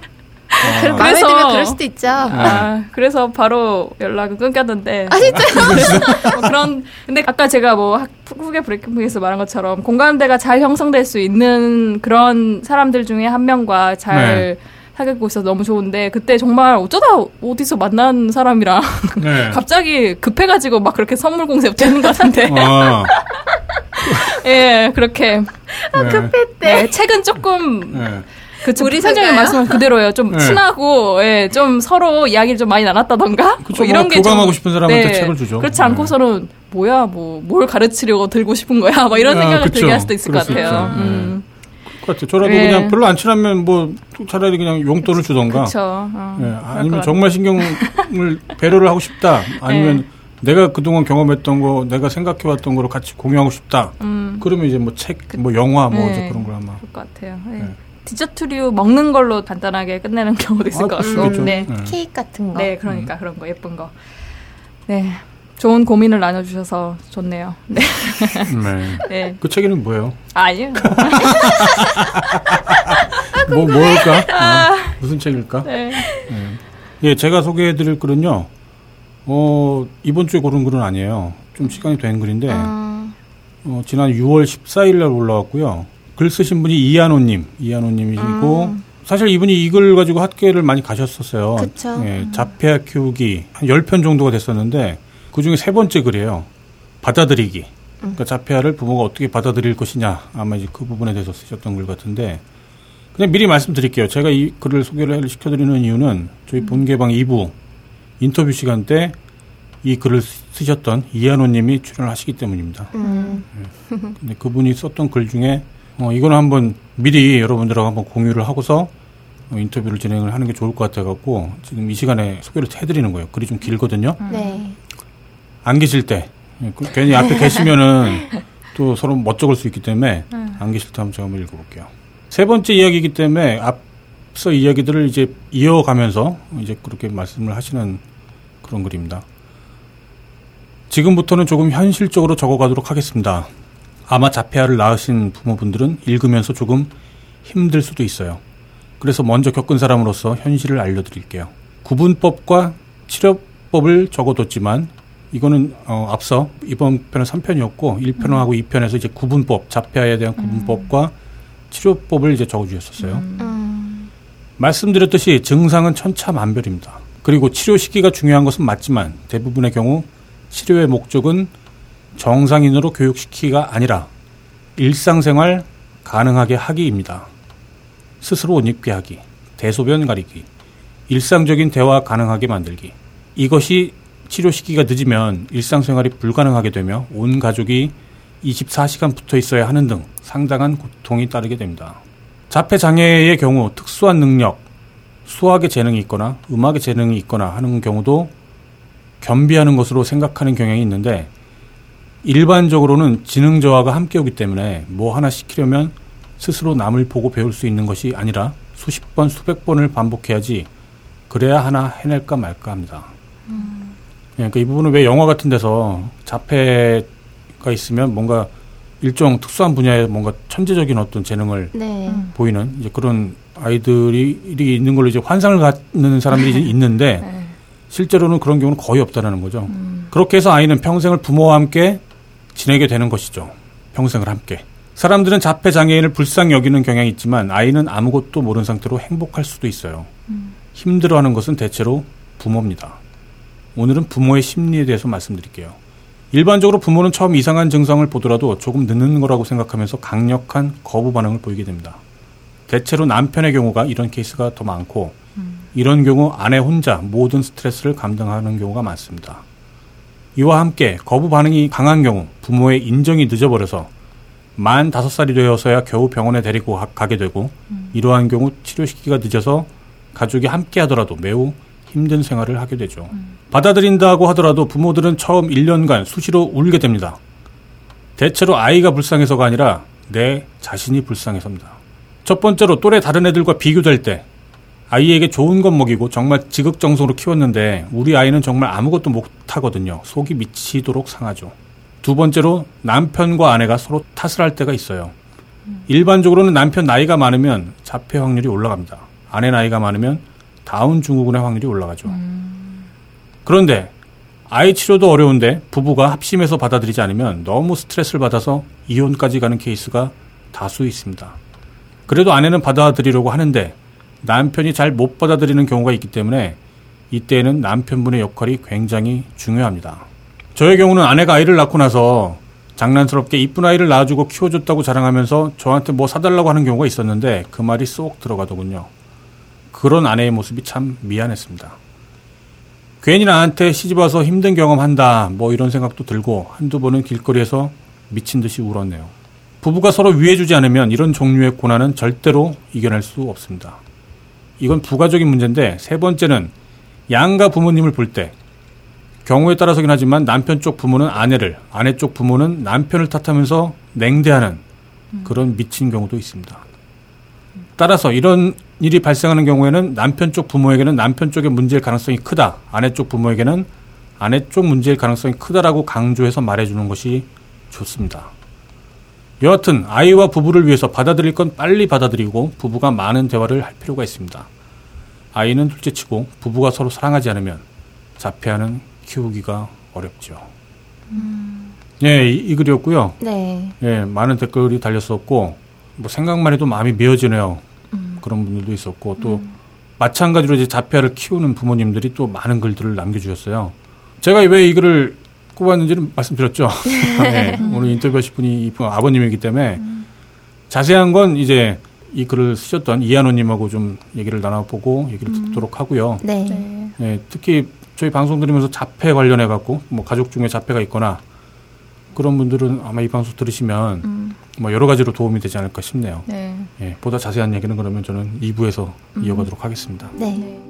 아. *laughs* 그래서 들면 그럴 수도 있죠. 아,
그래서 바로 연락을 끊겼는데.
아 진짜요? *laughs*
뭐 그런 근데 아까 제가 뭐 후계 브레이킹에서 말한 것처럼 공감대가 잘 형성될 수 있는 그런 사람들 중에 한 명과 잘 네. 사귀고 있어서 너무 좋은데 그때 정말 어쩌다 어디서 만난 사람이랑 *laughs* 네. 갑자기 급해가지고 막 그렇게 선물 공세 되는 것 같은데. 아. *laughs* 예, 그렇게.
아, 네. 급했대.
네, 책은 조금. 네. 그 우리 사장님 말씀은 그대로예요. 좀 네. 친하고 예, 좀 서로 이야기를 좀 많이 나눴다던가
그쵸, 뭐 이런 뭐, 게 교감하고 싶은 사람한테 네, 책을 주죠.
그렇지 않고서는 뭐야 뭐 뭘 가르치려고 들고 싶은 거야, 막 이런 아, 생각을 그쵸. 들게 할 수도 있을 것 같아요. 음.
같아요. 저라도 네. 그냥 별로 안 친하면 뭐 차라리 그냥 용돈을 주던가.
그쵸. 어,
네. 아니면 정말 신경을 *laughs* 배려를 하고 싶다. 아니면 네. 내가 그동안 경험했던 거, 내가 생각해왔던 거를 같이 공유하고 싶다. 음. 그러면 이제 뭐 책, 그, 뭐 영화, 뭐 네. 그런 걸 아마.
그럴 것 같아요. 네. 네. 디저트류 먹는 걸로 간단하게 끝내는 경우도 있을 아, 것 같고.
네. 네. 케이크 같은 거.
네, 그러니까 음. 그런 거 예쁜 거. 네. 좋은 고민을 나눠주셔서 좋네요. 네.
네. *laughs* 네. 그 책에는 뭐예요?
아니요. *laughs*
뭐, 뭘까? 아. 어, 무슨 책일까? 네. 네. 예, 제가 소개해드릴 글은요, 어, 이번 주에 고른 글은 아니에요. 좀 시간이 된 글인데, 아. 어, 지난 6월 14일 날 올라왔고요. 글 쓰신 분이 이한호님, 이한호님이시고, 음. 사실 이분이 이 글 가지고 학계를 많이 가셨었어요.
그쵸.
예, 자폐아 키우기 한 10편 정도가 됐었는데, 그 중에 세 번째 글이에요. 받아들이기. 그러니까 자폐아를 부모가 어떻게 받아들일 것이냐. 아마 이제 그 부분에 대해서 쓰셨던 글 같은데 그냥 미리 말씀드릴게요. 제가 이 글을 소개를 시켜드리는 이유는 저희 본개방 2부 인터뷰 시간 때 이 글을 쓰셨던 이한호 님이 출연을 하시기 때문입니다. 음. 네. 근데 그분이 썼던 글 중에 어, 이거는 한번 미리 여러분들하고 한번 공유를 하고서 어, 인터뷰를 진행을 하는 게 좋을 것 같아갖고 지금 이 시간에 소개를 해드리는 거예요. 글이 좀 길거든요.
네.
안 계실 때 괜히 앞에 계시면은 *laughs* 또 서로 멋쩍을 수 있기 때문에 음. 안 계실 때 한번 제가 한번 읽어볼게요. 세 번째 이야기이기 때문에 앞서 이야기들을 이제 이어가면서 이제 그렇게 말씀을 하시는 그런 글입니다. 지금부터는 조금 현실적으로 적어가도록 하겠습니다. 아마 자폐아를 낳으신 부모분들은 읽으면서 조금 힘들 수도 있어요. 그래서 먼저 겪은 사람으로서 현실을 알려드릴게요. 구분법과 치료법을 적어뒀지만 이거는 어, 앞서 이번 편은 3편이었고 1편하고 음. 2편에서 이제 구분법, 자폐아에 대한 구분법과 음. 치료법을 이제 적어주셨어요. 음. 음. 말씀드렸듯이 증상은 천차만별입니다. 그리고 치료 시기가 중요한 것은 맞지만 대부분의 경우 치료의 목적은 정상인으로 교육시키기가 아니라 일상생활 가능하게 하기입니다. 스스로 옷 입게 하기, 대소변 가리기, 일상적인 대화 가능하게 만들기. 이것이 치료 시기가 늦으면 일상생활이 불가능하게 되며 온 가족이 24시간 붙어 있어야 하는 등 상당한 고통이 따르게 됩니다. 자폐 장애의 경우 특수한 능력, 수학의 재능이 있거나 음악의 재능이 있거나 하는 경우도 겸비하는 것으로 생각하는 경향이 있는데 일반적으로는 지능 저하가 함께 오기 때문에 뭐 하나 시키려면 스스로 남을 보고 배울 수 있는 것이 아니라 수십 번, 수백 번을 반복해야지 그래야 하나 해낼까 말까 합니다. 음. 예, 그러니까 이 부분은 왜 영화 같은 데서 자폐가 있으면 뭔가 일정 특수한 분야에 뭔가 천재적인 어떤 재능을 네. 보이는 이제 그런 아이들이 있는 걸로 이제 환상을 갖는 사람들이 있는데 *laughs* 네. 실제로는 그런 경우는 거의 없다라는 거죠. 음. 그렇게 해서 아이는 평생을 부모와 함께 지내게 되는 것이죠. 평생을 함께. 사람들은 자폐 장애인을 불쌍히 여기는 경향이 있지만 아이는 아무것도 모르는 상태로 행복할 수도 있어요. 음. 힘들어하는 것은 대체로 부모입니다. 오늘은 부모의 심리에 대해서 말씀드릴게요. 일반적으로 부모는 처음 이상한 증상을 보더라도 조금 늦는 거라고 생각하면서 강력한 거부 반응을 보이게 됩니다. 대체로 남편의 경우가 이런 케이스가 더 많고 음. 이런 경우 아내 혼자 모든 스트레스를 감당하는 경우가 많습니다. 이와 함께 거부 반응이 강한 경우 부모의 인정이 늦어버려서 만 다섯 살이 되어서야 겨우 병원에 데리고 가게 되고 음. 이러한 경우 치료시키기가 늦어서 가족이 함께 하더라도 매우 힘든 생활을 하게 되죠. 음. 받아들인다고 하더라도 부모들은 처음 1년간 수시로 울게 됩니다. 대체로 아이가 불쌍해서가 아니라 내 자신이 불쌍해서입니다. 첫 번째로 또래 다른 애들과 비교될 때 아이에게 좋은 것 먹이고 정말 지극정성으로 키웠는데 우리 아이는 정말 아무것도 못하거든요. 속이 미치도록 상하죠. 두 번째로 남편과 아내가 서로 탓을 할 때가 있어요. 일반적으로는 남편 나이가 많으면 자폐 확률이 올라갑니다. 아내 나이가 많으면 다운 증후군의 확률이 올라가죠. 그런데 아이 치료도 어려운데 부부가 합심해서 받아들이지 않으면 너무 스트레스를 받아서 이혼까지 가는 케이스가 다수 있습니다. 그래도 아내는 받아들이려고 하는데 남편이 잘 못 받아들이는 경우가 있기 때문에 이때에는 남편분의 역할이 굉장히 중요합니다. 저의 경우는 아내가 아이를 낳고 나서 장난스럽게 이쁜 아이를 낳아주고 키워줬다고 자랑하면서 저한테 뭐 사달라고 하는 경우가 있었는데 그 말이 쏙 들어가더군요. 그런 아내의 모습이 참 미안했습니다. 괜히 나한테 시집 와서 힘든 경험한다 뭐 이런 생각도 들고 한두 번은 길거리에서 미친 듯이 울었네요. 부부가 서로 위해주지 않으면 이런 종류의 고난은 절대로 이겨낼 수 없습니다. 이건 부가적인 문제인데 세 번째는 양가 부모님을 볼 때 경우에 따라서긴 하지만 남편 쪽 부모는 아내를 아내 쪽 부모는 남편을 탓하면서 냉대하는 그런 미친 경우도 있습니다. 따라서 이런 일이 발생하는 경우에는 남편 쪽 부모에게는 남편 쪽의 문제일 가능성이 크다. 아내 쪽 부모에게는 아내 쪽 문제일 가능성이 크다라고 강조해서 말해주는 것이 좋습니다. 여하튼 아이와 부부를 위해서 받아들일 건 빨리 받아들이고 부부가 많은 대화를 할 필요가 있습니다. 아이는 둘째치고 부부가 서로 사랑하지 않으면 자폐아는 키우기가 어렵죠. 음. 예, 이, 이, 글이었고요. 네. 예, 많은 댓글이 달렸었고 뭐 생각만 해도 마음이 메어지네요. 음. 그런 분들도 있었고 또 음. 마찬가지로 이제 자폐아를 키우는 부모님들이 또 많은 글들을 남겨주셨어요. 제가 왜 이 글을 꼽았는지는 말씀드렸죠. *laughs* 네, 오늘 인터뷰하실 분이 아버님이기 때문에 음. 자세한 건 이제 이 글을 쓰셨던 이한호님하고 좀 얘기를 나눠보고 얘기를 음. 듣도록 하고요. 네. 네. 네. 특히 저희 방송 들으면서 자폐 관련해 갖고 뭐 가족 중에 자폐가 있거나 그런 분들은 아마 이 방송 들으시면 음. 뭐 여러 가지로 도움이 되지 않을까 싶네요. 네. 예, 보다 자세한 얘기는 그러면 저는 2부에서 음. 이어가도록 하겠습니다. 네.